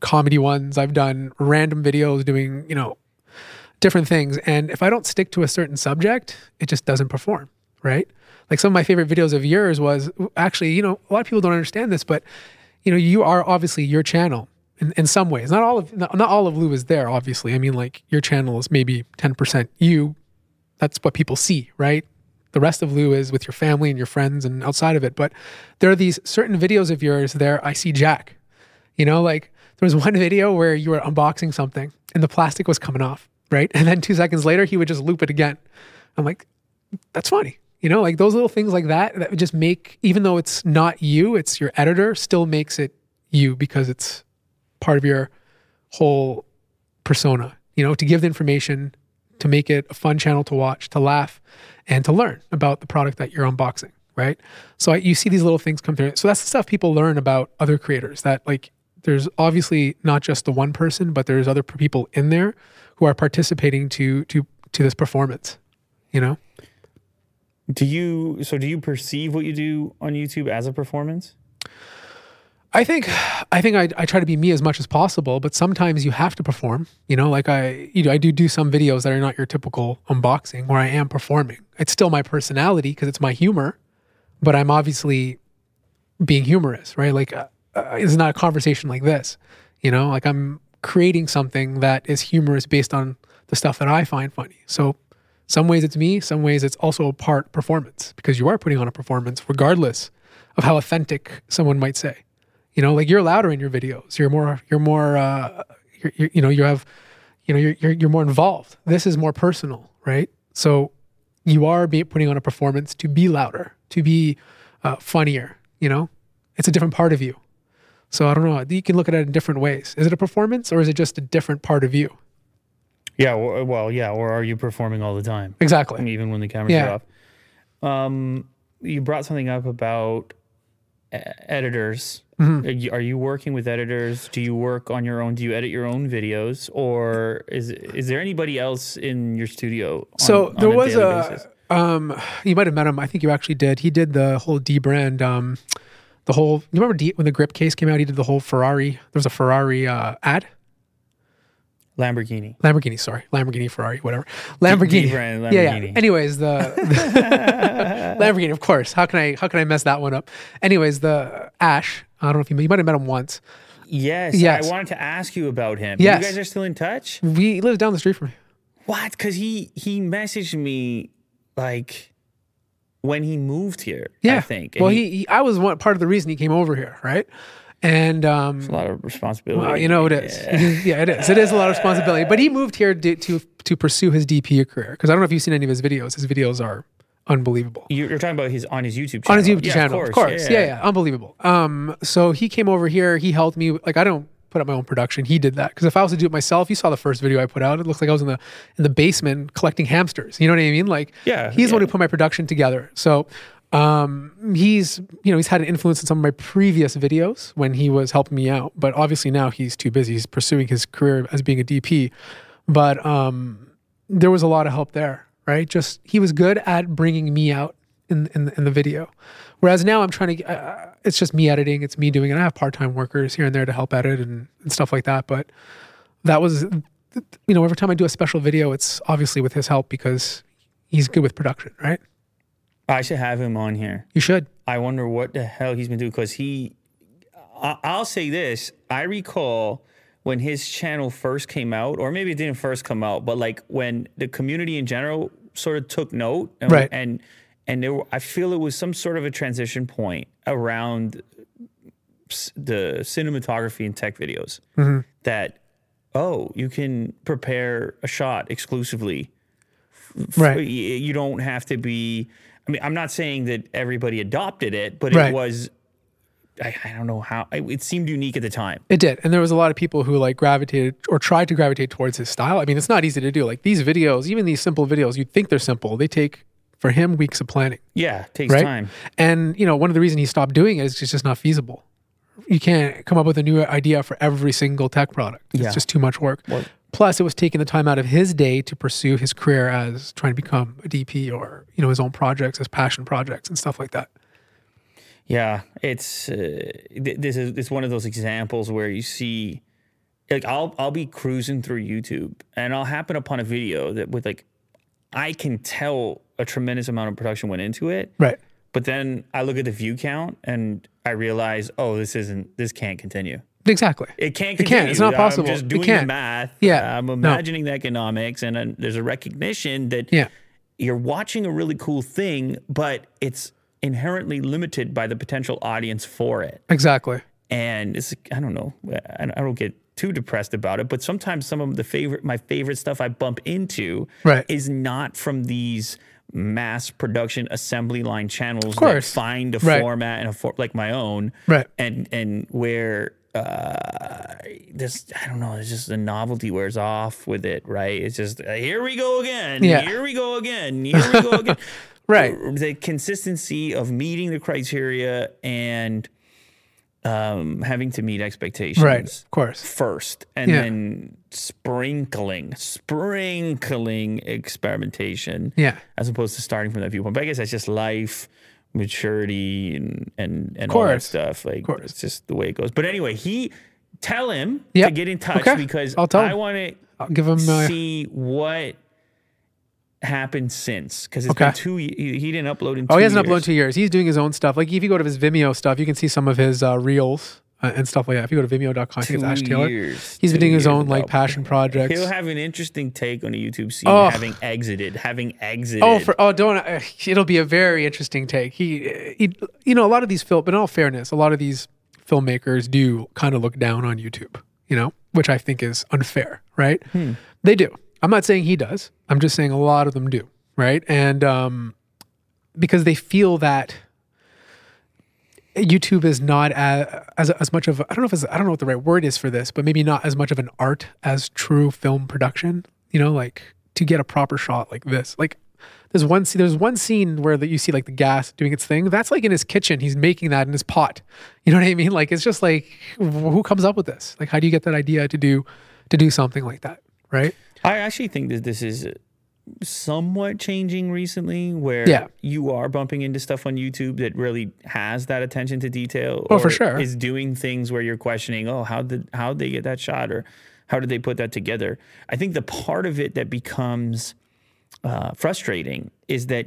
comedy ones, I've done random videos doing you know different things, and if I don't stick to a certain subject, it just doesn't perform, right? Like some of my favorite videos of yours was actually, you know, a lot of people don't understand this, but you know, you are obviously your channel in, in some ways. Not all of not, not all of Lew is there, obviously. I mean, like your channel is maybe ten percent you. That's what people see, right? The rest of Lew is with your family and your friends and outside of it. But there are these certain videos of yours there. I see Jack. You know, like there was one [laughs] video where you were unboxing something and the plastic was coming off, right? [laughs] And then two seconds later, he would just loop it again. I'm like, that's funny. You know, like those little things like that that just make even though it's not you, it's your editor, still makes it you because it's part of your whole persona. You know, to give the information, to make it a fun channel to watch, to laugh, and to learn about the product that you're unboxing. Right. So I, you see these little things come through. So that's the stuff people learn about other creators. That like there's obviously not just the one person, but there's other people in there who are participating to to to this performance. You know. Do you so do you perceive what you do on YouTube as a performance? I think I think I, I try to be me as much as possible, but sometimes you have to perform. You know, like I you know I do do some videos that are not your typical unboxing where I am performing. It's still my personality because it's my humor, but I'm obviously being humorous, right? Like uh, uh, it's not a conversation like this. You know, like I'm creating something that is humorous based on the stuff that I find funny. So some ways it's me, some ways it's also a part performance because you are putting on a performance regardless of how authentic someone might say. You know, like you're louder in your videos. You're more, you're more, uh, you're, you're, you know, you have, you know, you're, you're, you're more involved. This is more personal, right? So you are be, putting on a performance to be louder, to be uh, funnier. You know, it's a different part of you. So I don't know. You can look at it in different ways. Is it a performance or is it just a different part of you? Yeah, well, yeah, or are you performing all the time? Exactly. even when the cameras Yeah. are off. Um, you brought something up about editors. Mm-hmm. Are, you, are you working with editors? Do you work on your own? Do you edit your own videos, or is is there anybody else in your studio? On, So there a was a, um, you might have met him. I think you actually did. He did the whole D brand, um, the whole. You remember D, when the grip case came out? He did the whole Ferrari. There was a Ferrari uh, ad. Lamborghini. Lamborghini, sorry, Lamborghini, Ferrari, whatever. Lamborghini. brand Yeah, yeah. Anyways, the, the [laughs] Lamborghini, of course. How can I how can I mess that one up? Anyways, the Ash. I don't know if you you might have met him once. Yes, Yes. I wanted to ask you about him. Yes. You guys are still in touch? We he lives down the street from me. What? Because he he messaged me like when he moved here. Yeah, I think. And Well, he, he I was one part of the reason he came over here, right? And um, a lot of responsibility. Well, you know it is. [laughs] Yeah. it is. It is a lot of responsibility. But he moved here to to, to pursue his DP career because I don't know if you've seen any of his videos. His videos are unbelievable. You- You're talking about his on his YouTube channel. On his YouTube Yeah, channel, of course. Yeah, yeah, unbelievable. Um, so he came over here. He helped me. Like I don't put up my own production. He did that because if I was to do it myself, you saw the first video I put out. It looks like I was in the in the basement collecting hamsters. You know what I mean? Like Yeah, he's the one who put my production together. So um, he's you know he's had an influence in some of my previous videos when he was helping me out. But obviously now he's too busy. He's pursuing his career as being a DP. But um, there was a lot of help there, right? Just he was good at bringing me out in in, in the video. Whereas now I'm trying to, uh, it's just me editing, it's me doing it. I have part time workers here and there to help edit and, and stuff like that. But that was, you know, every time I do a special video, it's obviously with his help because he's good with production, right? I should have him on here. You should. I wonder what the hell he's been doing because he. I- I'll say this: I recall when his channel first came out, or maybe it didn't first come out, but like when the community in general sort of took note, and, Right. and and there, I feel it was some sort of a transition point around the cinematography and tech videos mm-hmm. that oh you can prepare a shot exclusively Right. you don't have to be i mean i'm not saying that everybody adopted it but Right. it was I, I don't know how it, it seemed unique at the time It did. And there was a lot of people who like gravitated or tried to gravitate towards his style. I mean, it's not easy to do. Like these videos, even these simple videos, you'd think they're simple. They take, for him, weeks of planning. yeah it takes right? time And you know, one of the reasons he stopped doing it is it's just not feasible. You can't come up with a new idea for every single tech product. It's Yeah. just too much work. Plus, it was taking the time out of his day to pursue his career as trying to become a DP or you know his own projects, his passion projects, and stuff like that. yeah it's uh, th- this is it's one of those examples where you see like i'll i'll be cruising through youtube and i'll happen upon a video that with like i can tell a tremendous amount of production went into it Right. but then i look at the view count and i realize oh this isn't this can't continue Exactly. It can't. It can't. It's not possible. I'm just doing the math. Yeah. I'm No. imagining the economics, and uh, there's a recognition that Yeah. you're watching a really cool thing, but it's inherently limited by the potential audience for it. Exactly. And it's I don't know. I I don't get too depressed about it, but sometimes some of the favorite, my favorite stuff I bump into, Right. is not from these mass production assembly line channels that course. find a Right. format and a for, like my own Right. and and where uh this I don't know it's just the novelty wears off with it right it's just uh, here we go again Yeah. here we go again [laughs] here we go again [laughs] Right. the consistency of meeting the criteria and um having to meet expectations Right. Of course. first and Yeah. then sprinkling sprinkling experimentation Yeah. as opposed to starting from that viewpoint but i guess that's just life maturity and and, and all that stuff like it's just the way it goes but anyway he tell him Yep. to get in touch Okay. because I'll tell i want to I'll give him. Uh, see what happened since because it's Okay. been two he, he didn't upload in two oh, he hasn't years. uploaded in two years. He's doing his own stuff. Like if you go to his Vimeo stuff, you can see some of his uh, reels uh, and stuff like that. If you go to Vimeo.com, I think it's Ash Taylor. years. He's been doing his own like passion projects. He'll have an interesting take on the YouTube scene, Oh. having exited, having exited. Oh, for oh, don't. Uh, it'll be a very interesting take. He, he, you know, a lot of these film, but in all fairness, a lot of these filmmakers do kind of look down on YouTube. You know, which I think is unfair, right? They do. I'm not saying he does. I'm just saying a lot of them do, right? And um, because they feel that YouTube is not as, as as much of I don't know if I don't know what the right word is for this, but maybe not as much of an art as true film production. You know, like to get a proper shot like this. Like there's one scene, there's one scene where that you see like the gas doing its thing. That's like in his kitchen. He's making that in his pot. You know what I mean? Like it's just like who comes up with this? Like how do you get that idea to do to do something like that? Right? I actually think that this is somewhat changing recently, where Yeah. you are bumping into stuff on YouTube that really has that attention to detail. Oh, for sure. Is doing things where you're questioning, oh, how did how did they get that shot, or how did they put that together? I think the part of it that becomes uh, frustrating is that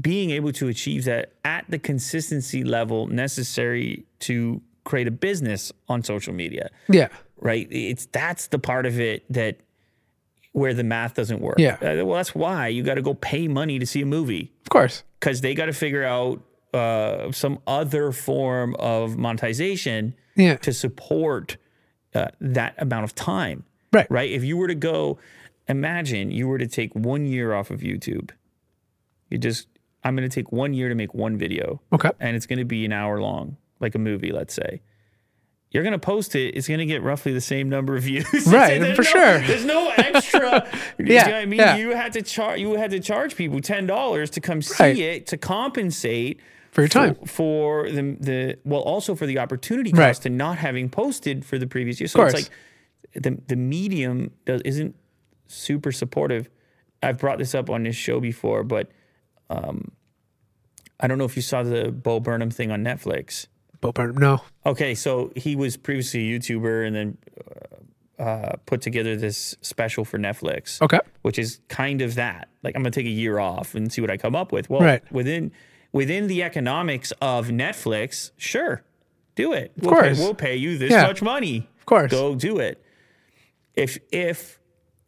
being able to achieve that at the consistency level necessary to create a business on social media Yeah. right? It's that's the part of it that where the math doesn't work. Yeah. Uh, well, that's why you got to go pay money to see a movie Of course. because they got to figure out uh, some other form of monetization Yeah. to support uh, that amount of time. Right. Right. If you were to go, imagine you were to take one year off of YouTube. You just, I'm going to take one year to make one video Okay. and it's going to be an hour long, like a movie, let's say. You're going to post it. It's going to get roughly the same number of views. [laughs] Right, for no- sure. There's no extra. [laughs] you Yeah, know what I mean, yeah. you had to charge. You had to charge people ten dollars to come see Right. it to compensate For your time. for, for the the well, also for the opportunity Right. cost to not having posted for the previous year. So it's like the the medium does, isn't super supportive. I've brought this up on this show before, but um, I don't know if you saw the Bo Burnham thing on Netflix. Bo Burnham. No. Okay, so he was previously a YouTuber and then uh, uh, put together this special for Netflix, Okay. which is kind of that. Like, I'm gonna take a year off and see what I come up with. Well, Right. within within the economics of Netflix, sure, do it. Of course. we'll pay you this Yeah. much money. Of course. Go do it. If if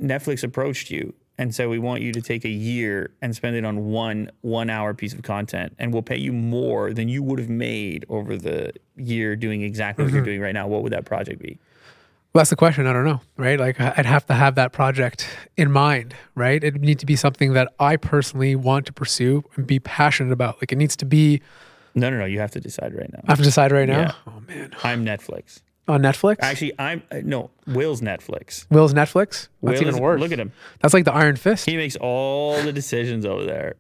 Netflix approached you and so we want you to take a year and spend it on one one hour piece of content and we'll pay you more than you would have made over the year doing exactly Mm-hmm. what you're doing right now, what would that project be? Well, that's the question. I don't know, right? Like I'd have to have that project in mind, right? It'd need to be something that I personally want to pursue and be passionate about. Like it needs to be. No, no, no. You have to decide right now. I have to decide right now. Yeah. Oh man, I'm Netflix. On Netflix. Actually, I'm uh, no Will's Netflix. Will's Netflix. That's Will even is- worse. Look at him. That's like the Iron Fist. He makes all the decisions over there.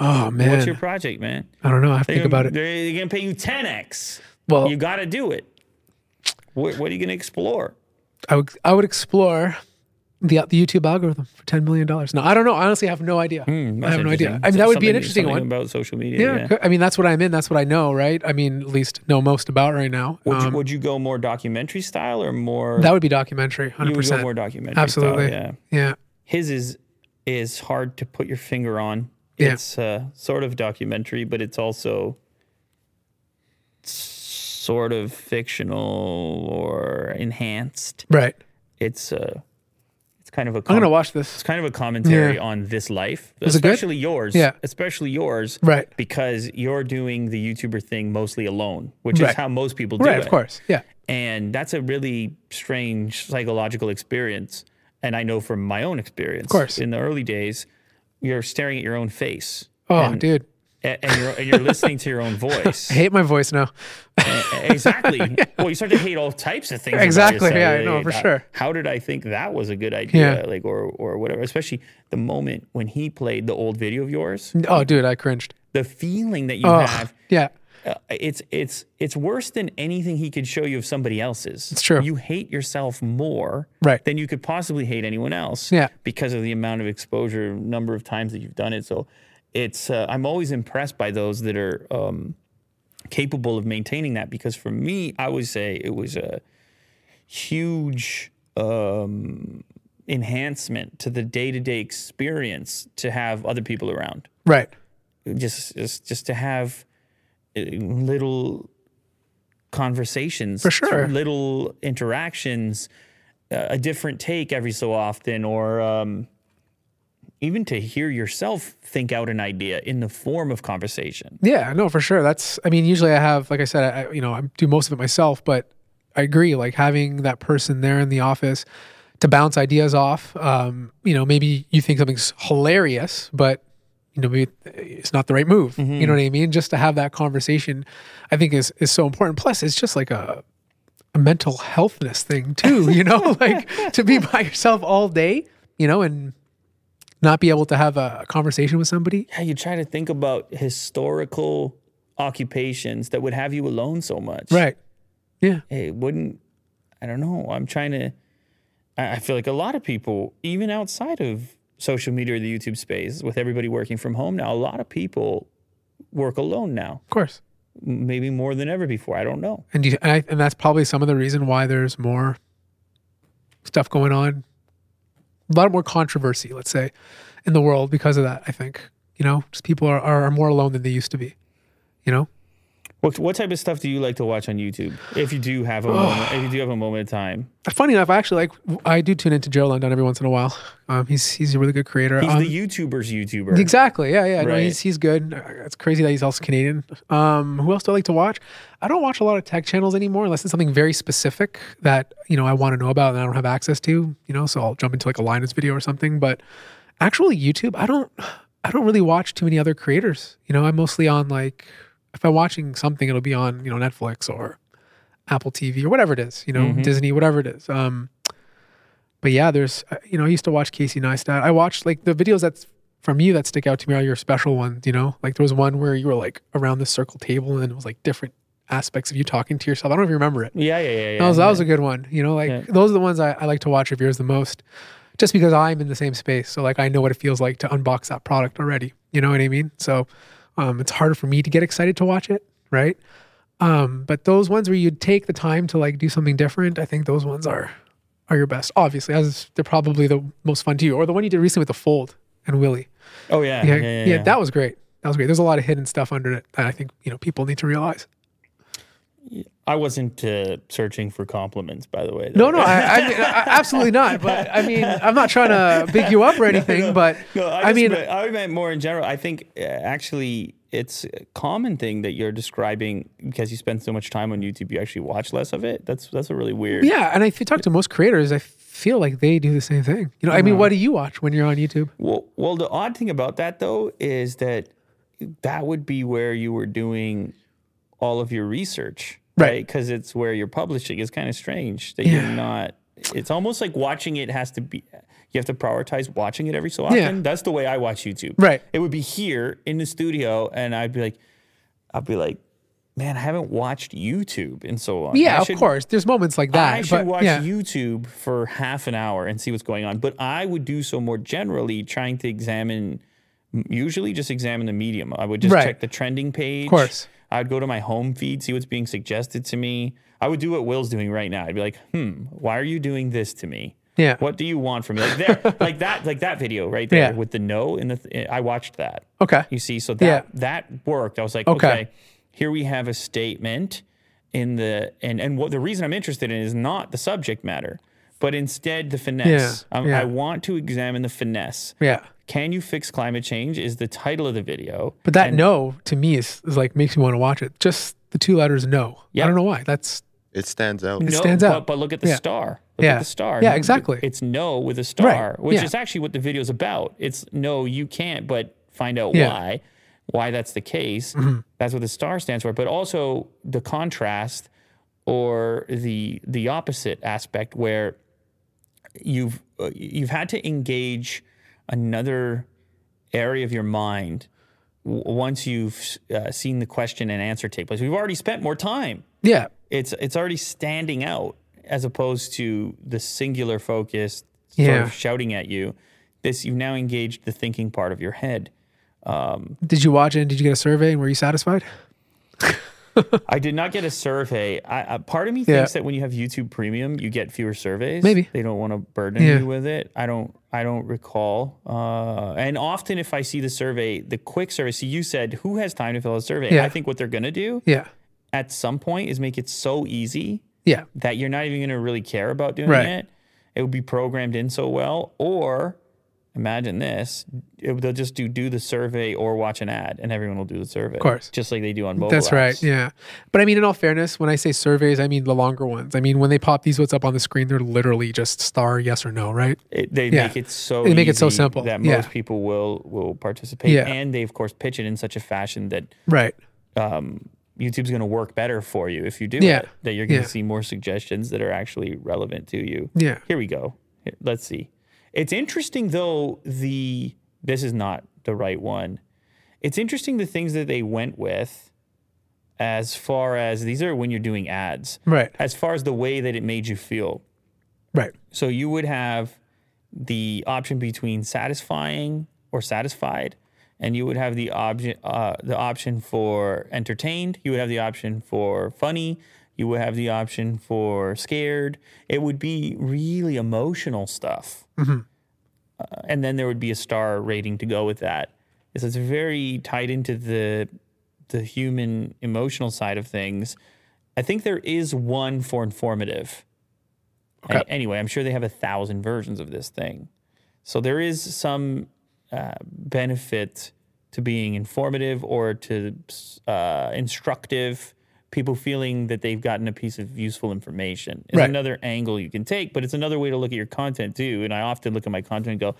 Oh man, What's your project, man? I don't know. I have to think gonna- about it. They're, they're gonna pay you 10x. Well, you got to do it. What, what are you gonna explore? I would I would explore the the YouTube algorithm for ten million dollars. No, I don't know. I honestly have no idea. Hmm, I have no idea. I mean, that would be an interesting one. about social media. Yeah, Yeah. I mean that's what I'm in. That's what I know, right? I mean, at least know most about right now. Would, you, Um, would you go more documentary style or more? that would be documentary, you hundred would go percent. more documentary. Absolutely. Style, yeah. Yeah, His is is hard to put your finger on. Yeah. It's uh, sort of documentary, but it's also sort of fictional or enhanced. right. It's uh, kind of a. I'm gonna watch this. It's kind of a commentary Yeah. on this life, good? especially yours. Yeah. especially yours. Right. Because you're doing the YouTuber thing mostly alone, which is how most people do Right, it. Right. Of course. Yeah. And that's a really strange psychological experience. And I know from my own experience, Of course. in the early days, you're staring at your own face. Oh, and, dude, and you're, and you're listening to your own voice. [laughs] I hate my voice now. exactly. [laughs] Well, you start to hate all types of things. Exactly, yeah, I know, for How- sure. How did I think that was a good idea? Yeah. Like, or or whatever. Especially the moment when he played the old video of yours, Oh, dude, I cringed. the feeling that you Oh, have. yeah. Uh, it's it's it's worse than anything he could show you of somebody else's. It's true. You hate yourself more Right. than you could possibly hate anyone else. Yeah. Because of the amount of exposure, number of times that you've done it. So it's uh, I'm always impressed by those that are um, capable of maintaining that. Because for me, I would say it was a huge um, enhancement to the day to day experience to have other people around Right. just just just to have uh, little conversations For sure. little interactions uh, a different take every so often or um, even to hear yourself think out an idea in the form of conversation Yeah, no, for sure. That's, I mean, usually I have, like I said, I, you know, I do most of it myself, but I agree. Like having that person there in the office to bounce ideas off. Um, you know, maybe you think something's hilarious, but you know, maybe it's not the right move. You know what I mean? Just to have that conversation, I think is is so important. Plus, it's just like a a mental healthness thing too. You know, [laughs] like to be by yourself all day, you know, and not be able to have a conversation with somebody. yeah you try to think about historical occupations that would have you alone so much Right. Yeah. it wouldn't i don't know i'm trying to i I feel like a lot of people even outside of social media or the youtube space with everybody working from home now a lot of people work alone now Of course. maybe more than ever before i don't know And, you, and, I, and that's probably some of the reason why there's more stuff going on, a lot more controversy, let's say, in the world because of that. I think you know, just people are, are more alone than they used to be. You know, what, what type of stuff do you like to watch on youtube if you do have a moment if you do have a moment of time funny enough, I actually like I do tune into Joe London every once in a while. Um, he's he's a really good creator. he's Um, the youtuber's youtuber Exactly. Yeah, yeah. No, he's he's good. It's crazy that he's also Canadian. Um, who else do I like to watch? I don't watch a lot of tech channels anymore unless it's something very specific that you know I want to know about and I don't have access to. You know, so I'll jump into like a Linus video or something. But actually, YouTube, I don't I don't really watch too many other creators. You know, I'm mostly on like if I'm watching something, it'll be on you know Netflix or Apple TV or whatever it is. You know, Disney, whatever it is. Um, but yeah, there's uh, you know I used to watch Casey Neistat. I watched like the videos that's from you that stick out to me are your special ones. You know, like there was one where you were like around the circle table and it was like different aspects of you talking to yourself. I don't know if you remember it. yeah yeah yeah, yeah That was that was a good one. You know, like Yeah. those are the ones I, I like to watch of yours the most, just because I'm in the same space. So like I know what it feels like to unbox that product already. You know what I mean? So um, it's harder for me to get excited to watch it, right? Um, but those ones where you take the time to like do something different, I think those ones are are your best. Obviously, as they're probably the most fun to you, or the one you did recently with the Fold and Willie. oh yeah Yeah, yeah, yeah, yeah, yeah. that was great. That was great. There's a lot of hidden stuff under it that I think you know people need to realize. I wasn't uh, searching for compliments by the way No, no, I, I [laughs] mean, I, absolutely not. But I mean, I'm not trying to big you up or [laughs] anything. but No, I, I, mean, meant, I meant more in general. I think uh, actually it's a common thing that you're describing because you spend so much time on YouTube, you actually watch less of it. That's that's a really weird. yeah. And if you talk to most creators, I feel like they do the same thing. You know, I mean, what do you watch when you're on YouTube? Well, well, the odd thing about that though is that that would be where you were doing all of your research, Right. right? Because it's where you're publishing. It's kind of strange that Yeah. you're not. It's almost like watching it has to be. You have to prioritize watching it every so often. Yeah. That's the way I watch YouTube. Right. It would be here in the studio, and I'd be like, I'd be like, man, I haven't watched YouTube in so long. Yeah, I of course. There's moments like that. I should but watch yeah. YouTube for half an hour and see what's going on. But I would do so more generally, trying to examine, usually just examine the medium. I would just Right. check the trending page. Of course. I'd go to my home feed, see what's being suggested to me. I would do what Will's doing right now. I'd be like, hmm, why are you doing this to me? Yeah. What do you want from me? Like there, [laughs] like that, like that video right there Yeah. with the no in the. Th- I watched that. Okay. You see, so that Yeah. that worked. I was like, Okay. okay. here we have a statement in the and and what the reason I'm interested in is not the subject matter, but instead the finesse. Yeah, Um. I want to examine the finesse. Yeah. Can you fix climate change? Is the title of the video. But that no to me is, is like makes me want to watch it. Just the two letters no. Yeah. I don't know why. That's It stands out. It no, stands but, out. But look at the Yeah. star. Look Yeah. at the star. Yeah, exactly. It's no with a star, which Yeah. is actually what the video's about. It's no, you can't, but find out Yeah. why. Why that's the case. Mm-hmm. That's what the star stands for. But also the contrast or the the opposite aspect where you've uh, you've had to engage another area of your mind w- once you've uh, seen the question and answer take place. We've already spent more time Yeah. it's it's already standing out as opposed to the singular focus sort Yeah. of shouting at you. This you've now engaged the thinking part of your head. Did you watch it and did you get a survey and were you satisfied? [laughs] I did not get a survey. I, part of me Yeah. thinks that when you have YouTube Premium, you get fewer surveys. Maybe. they don't want to burden Yeah. you with it. I don't. I don't recall. Uh, and often, if I see the survey, the quick survey. So you said, "Who has time to fill out a survey?" Yeah. I think what they're gonna do Yeah. at some point is make it so easy Yeah. that you're not even going to really care about doing Right. it. It would be programmed in so well. Or imagine this: it, they'll just do do the survey or watch an ad, and everyone will do the survey. Of course. just like they do on mobile. That's right. Yeah. But I mean, in all fairness, when I say surveys, I mean the longer ones. I mean, when they pop these what's up on the screen, they're literally just star yes or no, right? It, they Yeah. make it so They make it so easy simple. that Yeah. most people will will participate, Yeah. and they of course pitch it in such a fashion that Right. Um, YouTube's going to work better for you if you do Yeah. it. That you're going to Yeah. see more suggestions that are actually relevant to you. Yeah. Here we go. Here, let's see. It's interesting though. The this is not the right one. It's interesting the things that they went with, as far as these are when you're doing ads. Right. As far as the way that it made you feel. Right. So you would have the option between satisfying or satisfied, and you would have the option uh, the option for entertained. You would have the option for funny. You would have the option for scared. It would be really emotional stuff, uh, and then there would be a star rating to go with that. So it's very tied into the the human emotional side of things. I think there is one for informative. Okay. A- anyway, I'm sure they have a thousand versions of this thing. So there is some uh, benefit to being informative or to uh, instructive. People feeling that they've gotten a piece of useful information is Right. another angle you can take, but it's another way to look at your content too. And I often look at my content and go,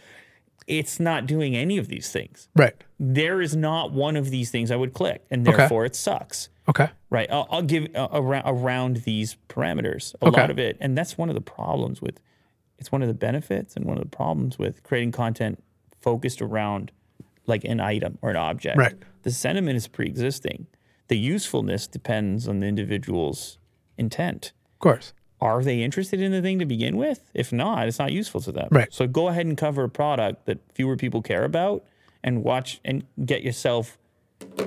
it's not doing any of these things. Right. There is not one of these things I would click, and Okay. therefore it sucks. Okay. Right. I'll, I'll give uh, around, around these parameters a Okay. lot of it, and that's one of the problems with. It's one of the benefits and one of the problems with creating content focused around like an item or an object. Right. The sentiment is pre-existing. The usefulness depends on the individual's intent. Of course. Are they interested in the thing to begin with? If not, it's not useful to them. Right. So go ahead and cover a product that fewer people care about, and watch and get yourself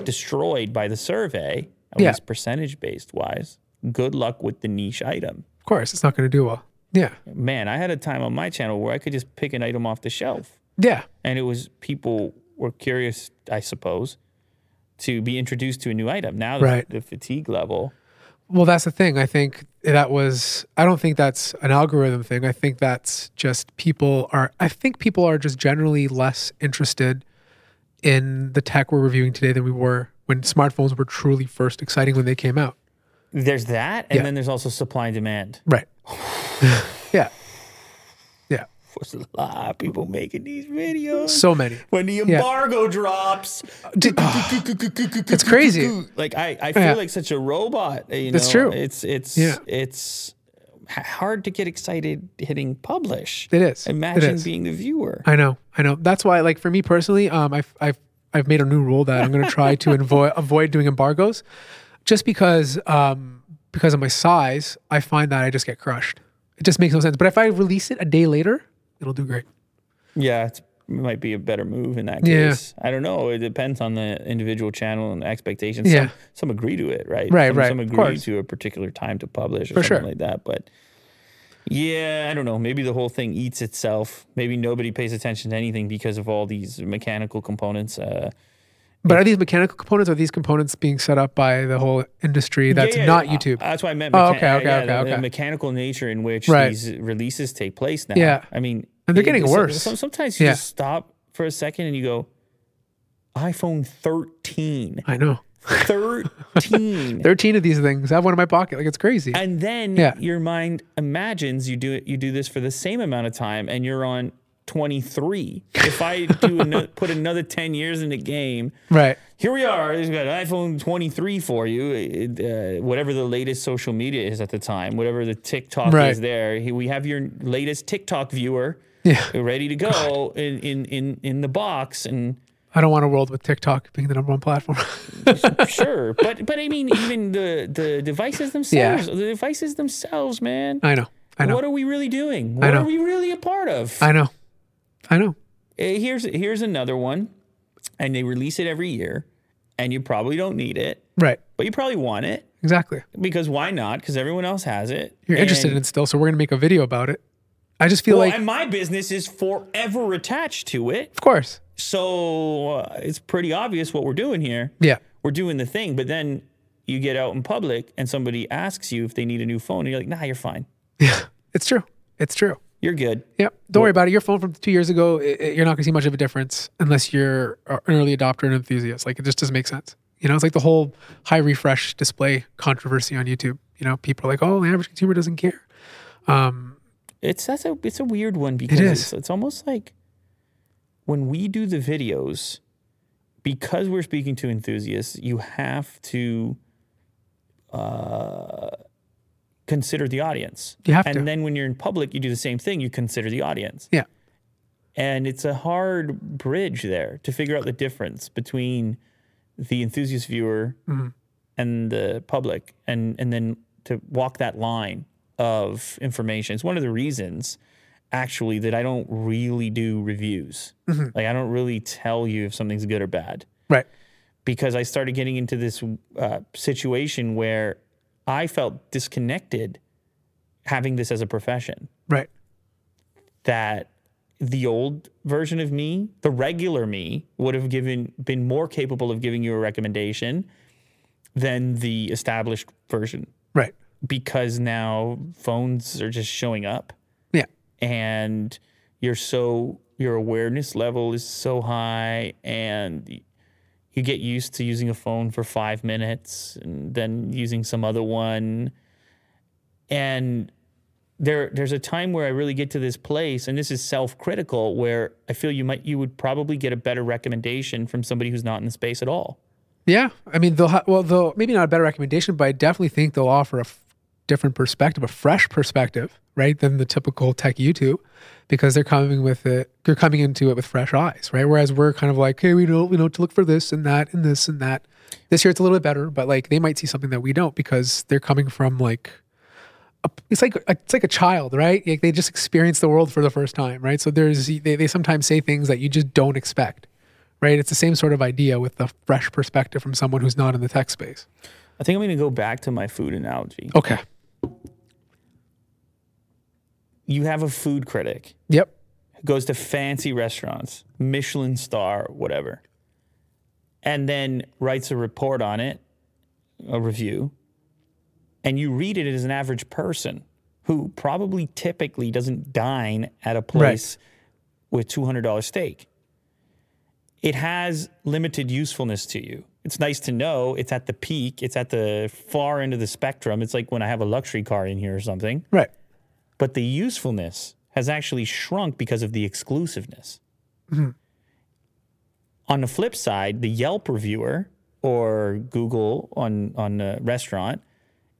destroyed by the survey, at Yeah. least percentage based wise. Good luck with the niche item. Of course. It's not going to do well. Yeah. Man, I had a time on my channel where I could just pick an item off the shelf. Yeah. And it was people were curious, I suppose, to be introduced to a new item. Now the, Right. the fatigue level. Well, that's the thing. I think that was, I don't think that's an algorithm thing. I think that's just people are, I think people are just generally less interested in the tech we're reviewing today than we were when smartphones were truly first exciting when they came out. There's that, and Yeah. then there's also supply and demand. Right. [sighs] [laughs] yeah. Yeah. There's a lot of people making these videos. So many. when the embargo drops, It's crazy. Like I, I feel Yeah. like such a robot. You It's know? true. It's it's Yeah. it's hard to get excited hitting publish. It is. Imagine is. being the viewer. I know, I know. That's why, like for me personally, um, I've I've I've made a new rule that I'm going [laughs] to try to avoid avoid doing embargoes, just because um because of my size, I find that I just get crushed. It just makes no sense. But if I release it a day later, it'll do great. Yeah, it's, it might be a better move in that case. Yeah. I don't know. It depends on the individual channel and expectations. Yeah. Some, some agree to it, right? Right, some, right, Some agree to a particular time to publish or For something sure. like that. But yeah, I don't know. Maybe the whole thing eats itself. Maybe nobody pays attention to anything because of all these mechanical components. Uh, But are these mechanical components? Or are these components being set up by the whole industry that's Yeah, yeah, not uh, YouTube? that's why I meant. Oh, mecha- okay, okay, yeah, okay, the, the mechanical nature in which Right. these releases take place now. Yeah. I mean, And they're it- getting so- worse. so- sometimes you just stop for a second and you go, iPhone 13. I know. 13. [laughs] 13 of these things. I have one in my pocket. Like it's crazy. and then Yeah. your mind imagines you do it you do this for the same amount of time and you're on 23. If I do [laughs] put another 10 years in the game, right. here we are. He's got an iPhone 23 for you, it, uh, whatever the latest social media is at the time, whatever the TikTok Right. is there. He- We have your latest TikTok viewer Yeah. ready to go in, in, in, in the box. And I don't want a world with TikTok being the number one platform. [laughs] sure, [laughs] but but I mean, even the, the devices themselves, yeah. the devices themselves, man. I know. I know. What are we really doing? What know. are we really a part of? I know. I know. Eh, here's here's another one, and they release it every year, and you probably don't need it, Right. but you probably want it. Exactly. because why not? Because everyone else has it. You're interested in it still, so we're gonna make a video about it. I just feel Well, like, and my business is forever attached to it, of course. so uh, it's pretty obvious what we're doing here. Yeah. We're doing the thing, but then you get out in public and somebody asks you if they need a new phone, and you're like, "Nah, you're fine. Yeah. It's true. It's true. You're good." Yep. Don't worry about it. Your phone from two years ago, i- i- you're not going to see much of a difference unless you're an early adopter and enthusiast. Like it just doesn't make sense. You know, it's like the whole high refresh display controversy on YouTube. You know, people are like, oh, the average consumer doesn't care. It's that's a it's a weird one because is. It's, it's almost like when we do the videos, because we're speaking to enthusiasts, you have to uh, consider the audience. You have and to. then when you're in public, you do the same thing. You consider the audience, Yeah. and it's a hard bridge there to figure out the difference between the enthusiast viewer Mm-hmm. and the public, and and then to walk that line of information. It's one of the reasons actually that I don't really do reviews. Mm-hmm. Like I don't really tell you if something's good or bad Right. because I started getting into this uh, situation where I felt disconnected having this as a profession. Right. That the old version of me, the regular me, would have given been more capable of giving you a recommendation than the established version Right. because now phones are just showing up Yeah. and you're so your awareness level is so high and you get used to using a phone for five minutes and then using some other one and there there's a time where I really get to this place and this is self-critical where I feel you might you would probably get a better recommendation from somebody who's not in the space at all. Yeah. I mean, they'll, ha- well, they'll, maybe not a better recommendation, but I definitely think they'll offer a f- different perspective, a fresh perspective, right, than the typical tech YouTube because they're coming with it, they're coming into it with fresh eyes, right? Whereas we're kind of like, hey, we know, we know to look for this and that and this and that. This year it's a little bit better, but like they might see something that we don't because they're coming from like, a, it's like it's like a child, right? Like they just experience the world for the first time, right? So there's they, they sometimes say things that you just don't expect, right? It's the same sort of idea with the fresh perspective from someone who's not in the tech space. I think I'm going to go back to my food analogy. Okay. You have a food critic Yep. goes to fancy restaurants, Michelin star, whatever, and then writes a report on it, a review, and you read it as an average person who probably typically doesn't dine at a place with $200 steak. It has limited usefulness to you. It's nice to know it's at the peak, it's at the far end of the spectrum. It's like when I have a luxury car in here or something Right. But the usefulness has actually shrunk because of the exclusiveness. On the flip side, the Yelp reviewer or Google on on a restaurant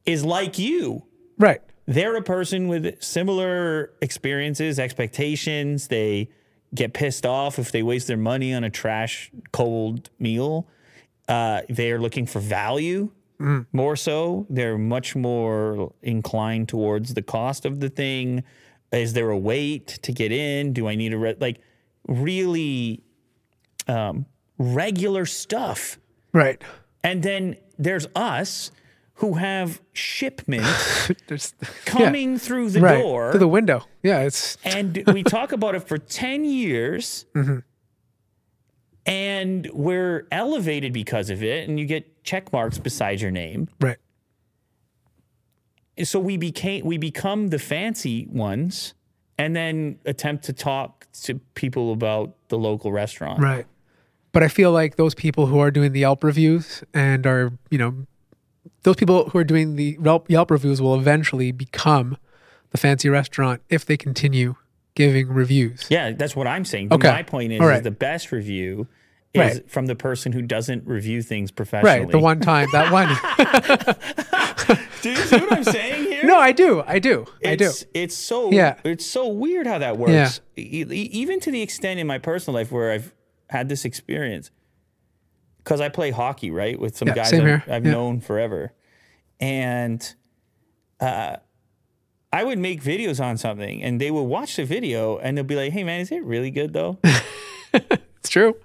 is like you. Right. They're a person with similar experiences, expectations. They get pissed off if they waste their money on a trash cold meal. Uh, they're looking for value more so. They're much more inclined towards the cost of the thing. Is there a wait to get in? Do I need a re- like really um, regular stuff? Right. And then there's us who have shipments [laughs] coming through the right door through the window. Yeah. It's and we talk about it for 10 years and we're elevated because of it and you get check marks beside your name right. So we became we become the fancy ones and then attempt to talk to people about the local restaurant Right. But I feel like those people who are doing the Yelp reviews and are, you know, those people who are doing the Yelp, Yelp reviews will eventually become the fancy restaurant if they continue giving reviews. Yeah, that's what I'm saying. But Okay. my point is, All is the best review is Right. from the person who doesn't review things professionally. Right. The one time, that one. [laughs] Do you see what I'm saying here? no, I do. I do. I do. It's, It's so Yeah. It's so weird how that works. E- e- even to the extent in my personal life where I've had this experience, because I play hockey, right, with some Yeah, guys I've. I've Yeah. known forever, and uh, I would make videos on something, and they would watch the video, and they'll be like, "Hey, man, is it really good though? [laughs] It's true.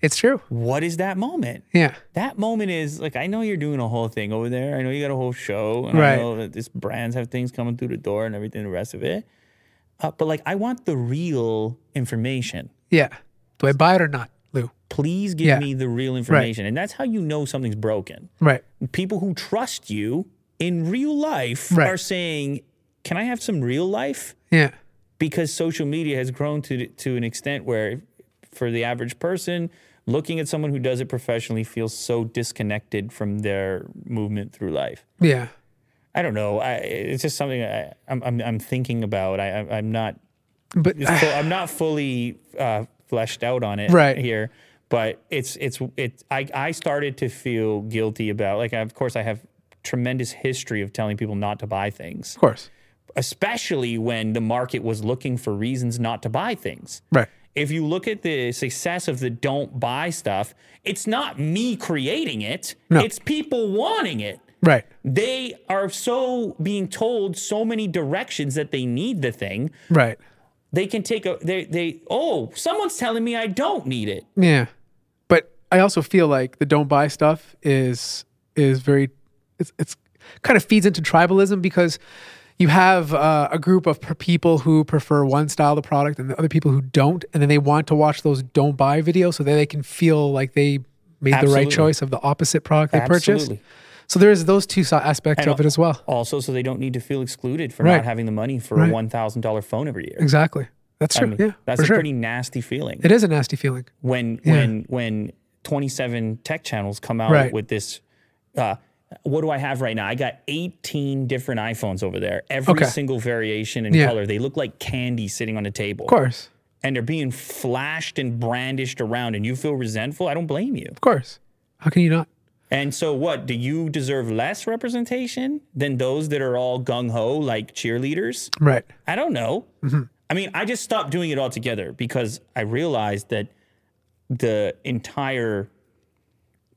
It's true. what is that moment?" Yeah. that moment is like I know you're doing a whole thing over there. I know you got a whole show, and Right. I know that this brands have things coming through the door and everything, the rest of it. Uh, but like, I want the real information. Yeah. Do I buy it or not, Lew? Please give Yeah. me the real information, and that's how you know something's broken. Right. People who trust you in real life Right. are saying, "Can I have some real life?" Yeah. because social media has grown to to an extent where for the average person looking at someone who does it professionally feels so disconnected from their movement through life Yeah. i don't know I, it's just something I, I'm, I'm, I'm thinking about I, I, i'm not But it's full, [sighs] i'm not fully uh, fleshed out on it Right. here but it's it's it's I, I started to feel guilty about like of course i have tremendous history of telling people not to buy things of course. Especially when the market was looking for reasons not to buy things. Right. If you look at the success of the don't buy stuff, it's not me creating it, No. it's people wanting it. Right. They are so being told so many directions that they need the thing. Right. They can take a they they oh, someone's telling me I don't need it. Yeah. But I also feel like the don't buy stuff is is very it's it's kind of feeds into tribalism because you have uh, a group of people who prefer one style of product and the other people who don't and then they want to watch those don't buy videos so that they can feel like they made the right choice of the opposite product they purchased. So there's those two aspects And of it as well. Also, so they don't need to feel excluded for Right. not having the money for Right. a one thousand dollar phone every year. Exactly. That's I true. mean, yeah. that's a sure. pretty nasty feeling. it is a nasty feeling. when Yeah. when when 27 tech channels come out Right. with this uh what do I have right now? I got 18 different iPhones over there. Every Okay. single variation and Yeah. color. They look like candy sitting on a table. Of course. And they're being flashed and brandished around and you feel resentful. I don't blame you. Of course. How can you not? And so what? Do you deserve less representation than those that are all gung ho like cheerleaders? Right. I don't know. Mm-hmm. I mean, I just stopped doing it altogether because I realized that the entire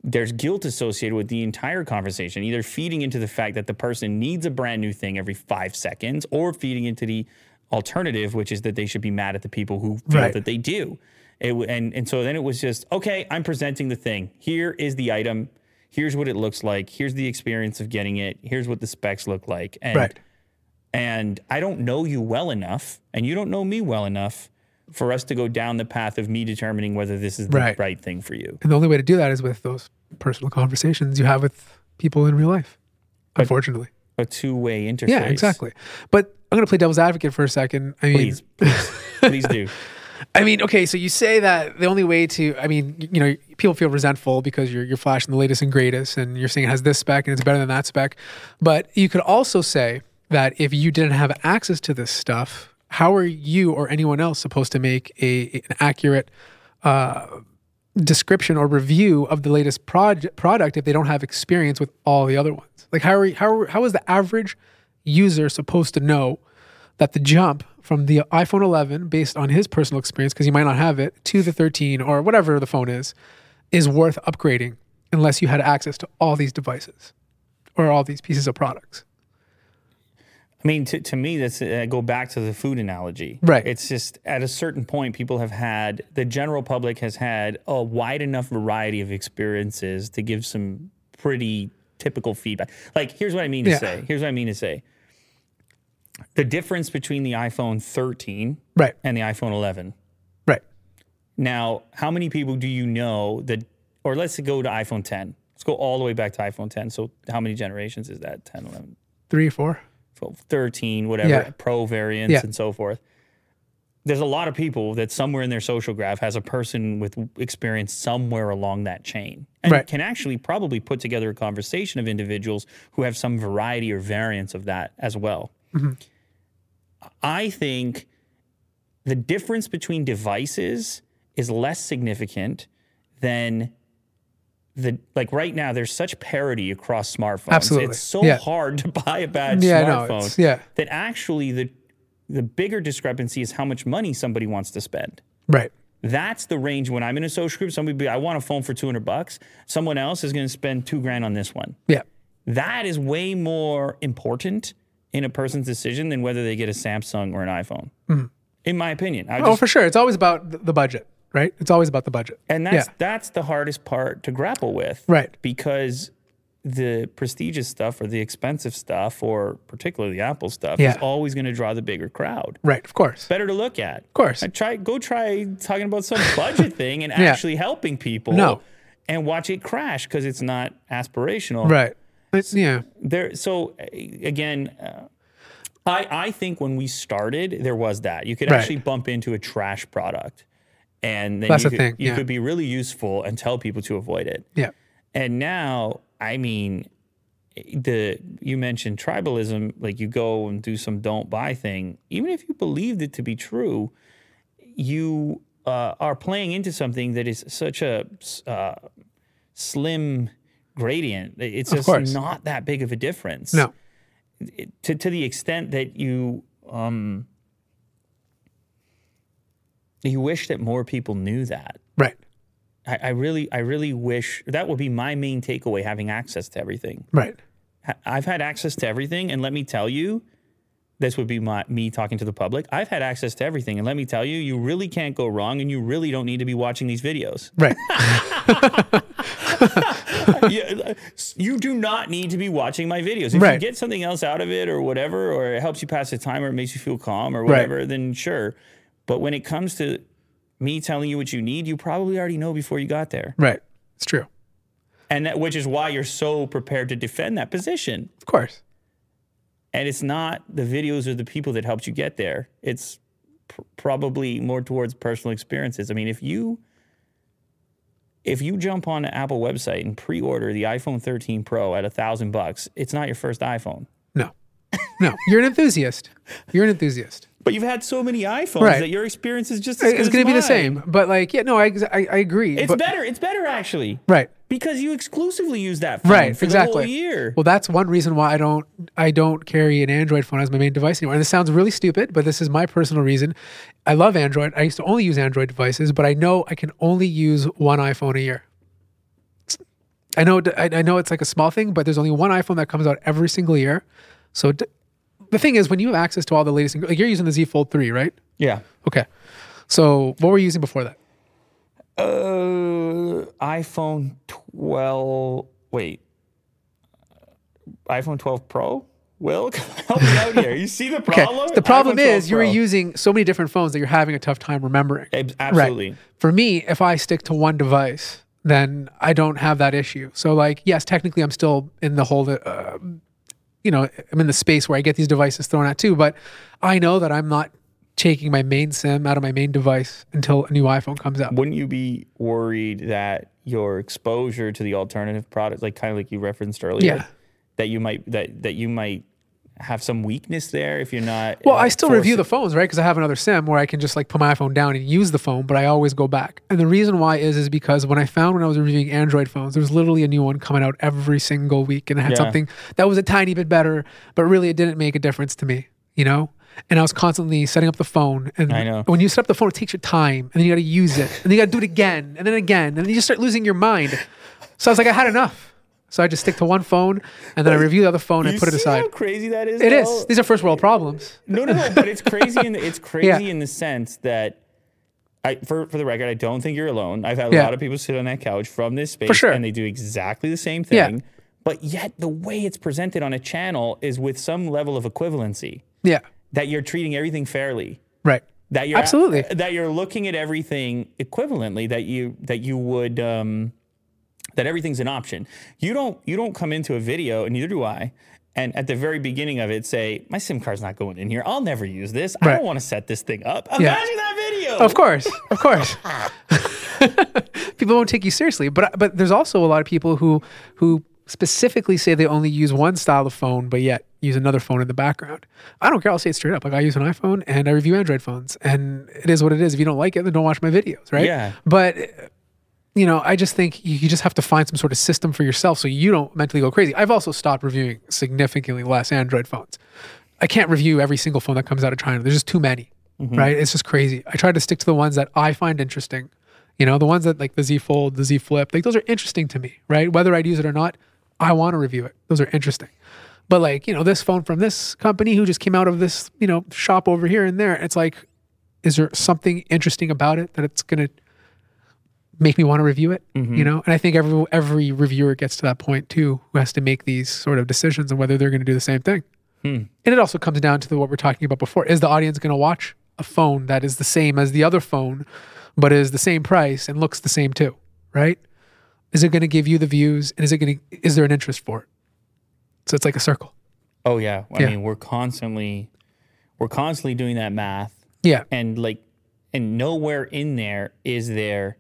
there's guilt associated with the entire conversation, either feeding into the fact that the person needs a brand new thing every five seconds, or feeding into the alternative, which is that they should be mad at the people who feel Right. that they do. It, and and so then it was just okay. I'm presenting the thing. Here is the item. Here's what it looks like. Here's the experience of getting it. Here's what the specs look like. And Right. and I don't know you well enough, and you don't know me well enough for us to go down the path of me determining whether this is the Right. right, thing for you. And the only way to do that is with those personal conversations you have with people in real life. Unfortunately. A two-way interface. Yeah, exactly. But I'm going to play devil's advocate for a second. I mean, Please, please, [laughs] please do. I mean, okay, so you say that the only way to, I mean, you know, people feel resentful because you're you're flashing the latest and greatest, and you're saying it has this spec and it's better than that spec. But you could also say that if you didn't have access to this stuff, how are you or anyone else supposed to make a an accurate uh, description or review of the latest proj- product if they don't have experience with all the other ones? Like, how are how how is the average user supposed to know that the jump from the iPhone 11, based on his personal experience, because he might not have it, to the 13 or whatever the phone is, is worth upgrading unless you had access to all these devices or all these pieces of products. I mean, to, to me, that's uh, go back to the food analogy. Right. It's just at a certain point, people have had the general public has had a wide enough variety of experiences to give some pretty typical feedback. Like, here's what I mean to Yeah. say. Here's what I mean to say. The difference between the iPhone 13 Right, and the iPhone 11. right. Now, how many people do you know that, or let's go to iPhone 10. Let's go all the way back to iPhone 10. So, how many generations is that? 10, 11, Three four. 12, 13, whatever, Yeah. pro variants Yeah. and so forth. there's a lot of people that somewhere in their social graph has a person with experience somewhere along that chain and Right. can actually probably put together a conversation of individuals who have some variety or variance of that as well. Mm-hmm. I think the difference between devices is less significant than the like right now there's such parity across smartphones. Absolutely. It's so Yeah. hard to buy a bad Yeah, I know. smartphone It's- yeah. that actually the the bigger discrepancy is how much money somebody wants to spend. Right. That's the range when I'm in a social group. Somebody be, I want a phone for 200 bucks. Someone else is going to spend two grand on this one. Yeah. That is way more important in a person's decision than whether they get a Samsung or an iPhone. Mm-hmm. In my opinion, I Oh, just, for sure. It's always about the budget, right? It's always about the budget. and that's yeah. that's the hardest part to grapple with, Right. Because the prestigious stuff or the expensive stuff, or particularly the Apple stuff, Yeah. is always going to draw the bigger crowd. Right. Of course. Better to look at, of course. try go try talking about some budget [laughs] thing and Yeah. actually helping people. No. and watch it crash because it's not aspirational. Right. It's, yeah. there so again uh, i i think when we started there was that you could Right. actually bump into a trash product and then That's you, could, thing, you could be really useful and tell people to avoid it Yeah. and now i mean the you mentioned tribalism like you go and do some don't buy thing even if you believed it to be true you uh, are playing into something that is such a uh, slim gradient it's just course. not that big of a difference No. to to the extent that you um you wish that more people knew that. Right. I, I really I really wish that would be my main takeaway having access to everything. Right. I've had access to everything and let me tell you this would be my me talking to the public. I've had access to everything and let me tell you you really can't go wrong and you really don't need to be watching these videos. Right. [laughs] [laughs] yeah, uh, you do not need to be watching my videos. If you get something else out of it or whatever, or it helps you pass the time or it makes you feel calm or whatever, then sure. But when it comes to me telling you what you need, you probably already know before you got there. right. It's true. And that, which is why you're so prepared to defend that position. Of course. And it's not the videos or the people that helped you get there. It's pr- probably more towards personal experiences. I mean, if you if you jump on an Apple website and pre-order the iPhone 13 Pro at a thousand bucks, it's not your first iPhone. No. No. You're an enthusiast. You're an enthusiast. But you've had so many iPhones Right. that your experience is just it's going to be the same. But like, yeah, no, I, I, I agree. It's but, better. It's better actually Right. because you exclusively use that phone Right. for exactly. the whole year. Well, that's one reason why I don't I don't carry an Android phone as my main device anymore. And this sounds really stupid, but this is my personal reason. I love Android. I used to only use Android devices, but I know I can only use one iPhone a year. I know I, I know it's like a small thing, but there's only one iPhone that comes out every single year. So the thing is, when you have access to all the latest, like you're using the Z Fold three, right? yeah. Okay. So what were you using before that? Uh, iPhone 12. Wait. iPhone 12 Pro? Will, [laughs] help me out here. [laughs] You see the problem? Okay. The problem is you were using so many different phones that you're having a tough time remembering. Ab- Absolutely. For me, if I stick to one device, then I don't have that issue. So, like, yes, technically, I'm still in the whole, uh, you know, I'm in the space where I get these devices thrown at too. But I know that I'm not taking my main SIM out of my main device until a new iPhone comes out. Wouldn't you be worried that your exposure to the alternative product, like kind of like you referenced earlier, Yeah. that you might that that you might have some weakness there if you're not? Well, uh, I still review the phones, right? Because I have another SIM where I can just like put my iPhone down and use the phone, but I always go back. And the reason why is is because when I found when I was reviewing Android phones, there was literally a new one coming out every single week, and I had Yeah. something that was a tiny bit better, but really it didn't make a difference to me, you know. And I was constantly setting up the phone, and I know. when you set up the phone, it takes your time, and then you got to use it, and then you got to do it again, and then again, and then you just start losing your mind. So I was like, I had enough. So I just stick to one phone, and then I review the other phone and You put it aside. How crazy that is. It though? is. These are first world problems. No, no, no. But it's crazy. In the, it's [laughs] crazy Yeah. in the sense that, I for for the record, I don't think you're alone. I've had a Yeah. lot of people sit on that couch from this space, sure. and they do exactly the same thing. Yeah. thing. But yet, the way it's presented on a channel is with some level of equivalency. Yeah. That you're treating everything fairly. Right. That you're Absolutely. that you're looking at everything equivalently. That you that you would um, that everything's an option. You don't you don't come into a video, and neither do I, and at the very beginning of it say, "My SIM card's not going in here. I'll never use this. I don't want to set this thing up." Imagine that video. Of course, of course. [laughs] people won't take you seriously, but but there's also a lot of people who who specifically say they only use one style of phone, but yet use another phone in the background. I don't care. I'll say it straight up. Like I use an iPhone and I review Android phones, and it is what it is. If you don't like it, then don't watch my videos, right? Yeah. But you know, I just think you, just have to find some sort of system for yourself so you don't mentally go crazy. I've also stopped reviewing significantly less Android phones. I can't review every single phone that comes out of China. There's just too many, mm-hmm. right? It's just crazy. I try to stick to the ones that I find interesting. You know, the ones that like the Z Fold, the Z Flip, like those are interesting to me, right? Whether I'd use it or not, I want to review it. Those are interesting. But like, you know, this phone from this company who just came out of this, you know, shop over here and there, it's like, is there something interesting about it that it's going to make me want to review it? You mm-hmm. know? And I think every every reviewer gets to that point too, who has to make these sort of decisions on whether they're going to do the same thing. Hmm. And it also comes down to the, what we're talking about before. Is the audience going to watch a phone that is the same as the other phone, but is the same price and looks the same too? Right? Is it going to give you the views? And is it going to, is there an interest for it? So it's like a circle. Oh yeah. I Yeah. mean, we're constantly we're constantly doing that math Yeah. and like and nowhere in there is there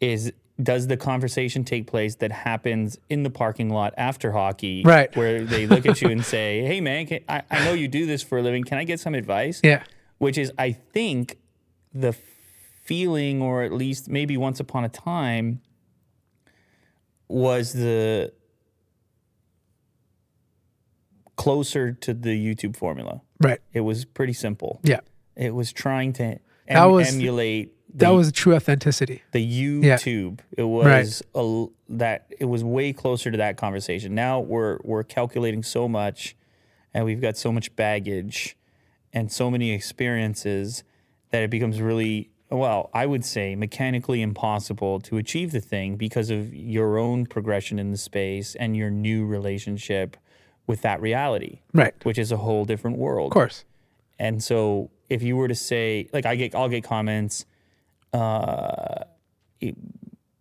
is does the conversation take place that happens in the parking lot after hockey Right. where they look at you and [laughs] say hey man can, I, I know you do this for a living can i get some advice Yeah. which is i think the feeling or at least maybe once upon a time was the closer to the youtube formula Right. it was pretty simple Yeah. it was trying to em- was- emulate That was true authenticity. the YouTube. It was a l that it was way closer to that conversation. Now we're we're calculating so much, and we've got so much baggage, and so many experiences that it becomes really well. I would say mechanically impossible to achieve the thing because of your own progression in the space and your new relationship with that reality, Right. Which is a whole different world. Of course. And so if you were to say, like, I get, I'll get comments, uh, it-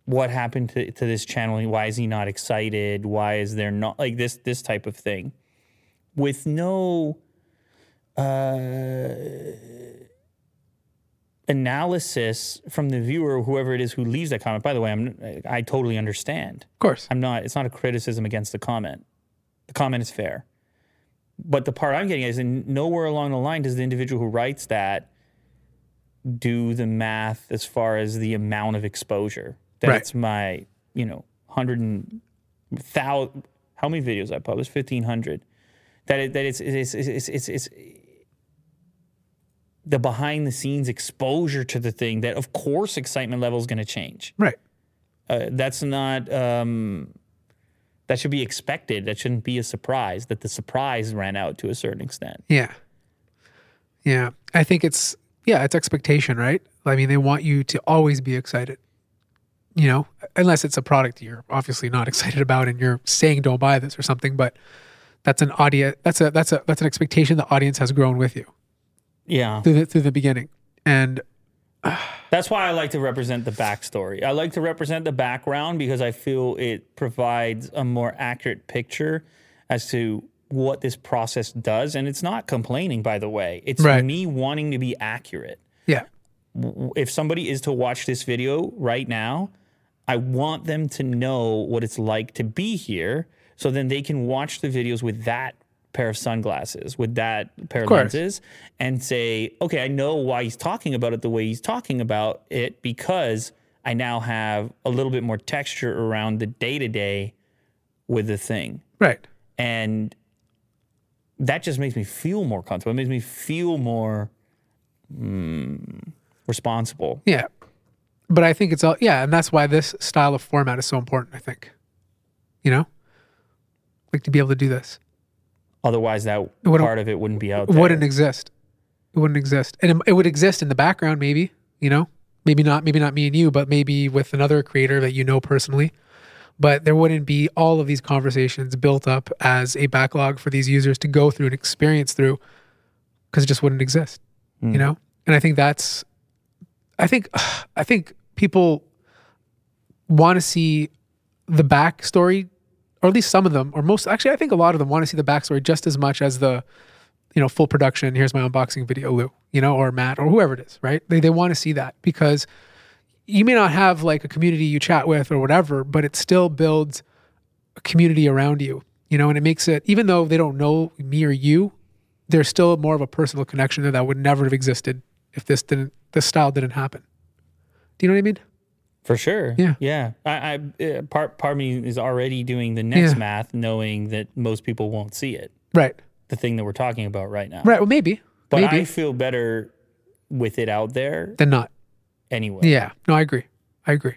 what happened to, to this channel? Why is he not excited? Why is there not like this, this type of thing with no, uh, analysis from the viewer, whoever it is who leaves that comment. By the way, I'm, I totally understand. Of course. I'm not, it's not a criticism against the comment. The comment is fair. But the part I'm getting at is in nowhere along the line does the individual who writes that do the math as far as the amount of exposure. That's Right. my, you know, hundred and thousand, how many videos I published? 1,500. That, it, that it's, it's, it's, it's, it's, the behind the scenes exposure to the thing that of course excitement level is going to change Right. uh, that's not um, that should be expected. That shouldn't be a surprise. That the surprise ran out to a certain extent. Yeah. Yeah. I think it's yeah, it's expectation, right? I mean, they want you to always be excited. You know, unless it's a product you're obviously not [laughs] excited about and you're saying don't buy this or something, but that's an audience that's a that's a that's an expectation the audience has grown with you Yeah, through the through the beginning. And [sighs] that's why I like to represent the backstory. I like to represent the background because I feel it provides a more accurate picture as to what this process does. And it's not complaining, by the way. It's Right. me wanting to be accurate. yeah. if somebody is to watch this video right now, I want them to know what it's like to be here so then they can watch the videos with that pair of sunglasses, with that pair of, course. lenses, and say, okay, I know why he's talking about it the way he's talking about it because I now have a little bit more texture around the day to day with the thing. Right. And that just makes me feel more comfortable. It makes me feel more mm, responsible. Yeah. But I think it's all yeah, and that's why this style of format is so important, I think. You know? Like to be able to do this. Otherwise, that part of it wouldn't be out It there. wouldn't exist. It wouldn't exist. And it, it would exist in the background maybe, you know? Maybe not maybe not me and you, but maybe with another creator that you know personally. But there wouldn't be all of these conversations built up as a backlog for these users to go through and experience through because it just wouldn't exist. You hmm. know? And I think that's I think [sighs] I think people want to see the backstory or at least some of them, or most. Actually, I think a lot of them want to see the backstory just as much as the, you know, full production. Here's my unboxing video, Lew. You know, or Matt, or whoever it is. Right? They they want to see that because you may not have like a community you chat with or whatever, but it still builds a community around you. You know, and it makes it even though they don't know me or you, there's still more of a personal connection there that would never have existed if this didn't this style didn't happen. Do you know what I mean? For sure. Yeah. Yeah. I, I uh, part part of me is already doing the next Yeah. math, knowing that most people won't see it. Right. The thing that we're talking about right now. Right. Well, maybe. But maybe. I feel better with it out there Than not. Anyway. Yeah. No, I agree. I agree.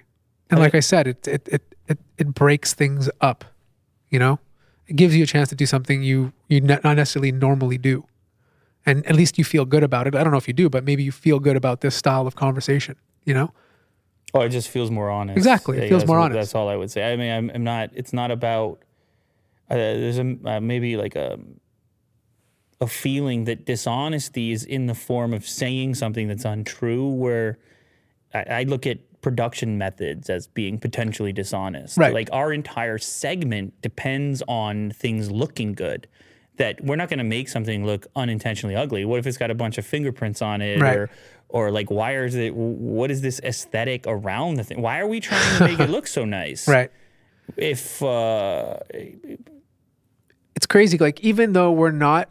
And like I said, it it it it, it breaks things up. You know, it gives you a chance to do something you you ne- not necessarily normally do, and at least you feel good about it. I don't know if you do, but maybe you feel good about this style of conversation. You know. Oh, it just feels more honest. Exactly. It Yeah, feels more what- honest. That's all I would say. I mean, I'm, I'm not. It's not about. Uh, there's a uh, maybe like a a feeling that dishonesty is in the form of saying something that's untrue. Where I, I look at production methods as being potentially dishonest. Right. Like our entire segment depends on things looking good. That we're not going to make something look unintentionally ugly. What if it's got a bunch of fingerprints on it, Right. or or like why is it? What is this aesthetic around the thing? Why are we trying to make it look so nice? [laughs] Right. If uh, it's crazy. Like even though we're not,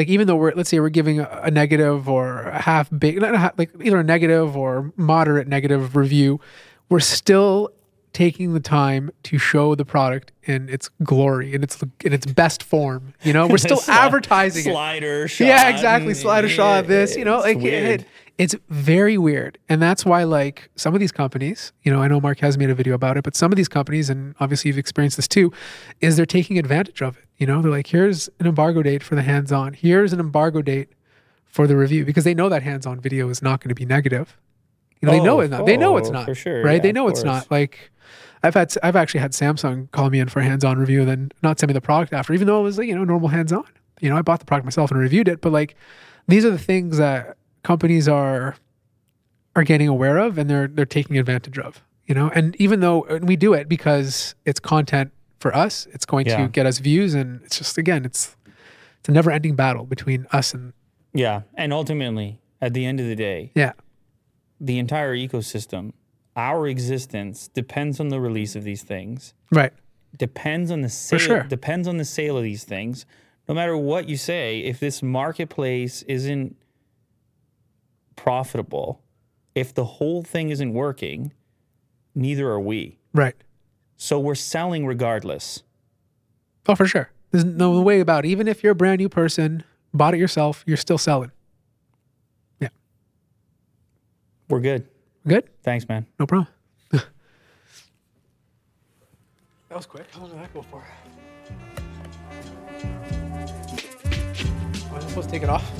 like even though we're, let's say we're giving a, a negative or a half big, not a half, like either a negative or moderate negative review, we're still taking the time to show the product in its glory, in its in its best form. You know, we're [laughs] still sli- advertising it. slider mm, shot. Yeah, exactly. Slider shot. This, you know, like it, it's very weird, and that's why like some of these companies, you know, I know Mark has made a video about it, but some of these companies, and obviously you've experienced this too, is they're taking advantage of it. You know, they're like, here's an embargo date for the hands-on. Here's an embargo date for the review because they know that hands-on video is not going to be negative. You know, they know Oh, it's not. They know it's oh, not. for sure. right? Yeah, they know it's not. Like, I've had, I've actually had Samsung call me in for a hands-on review, and then not send me the product after, even though it was like, you know normal hands-on. You know, I bought the product myself and reviewed it, but like, these are the things that companies are are getting aware of and they're they're taking advantage of. You know, and even though and we do it because it's content for us, it's going Yeah. to get us views, and it's just again, it's it's a never-ending battle between us and Yeah, and ultimately, at the end of the day, yeah, the entire ecosystem, our existence depends on the release of these things. right, Depends on the sale. sure. Depends on the sale of these things. No matter what you say, if this marketplace isn't profitable, if the whole thing isn't working, neither are we. right. So we're selling regardless. Oh, for sure. There's no way about it. Even if you're a brand new person, bought it yourself, you're still selling. Yeah. We're good. Good? Thanks, man. No problem. [laughs] that was quick. How long did that go for? I'm I supposed to take it off?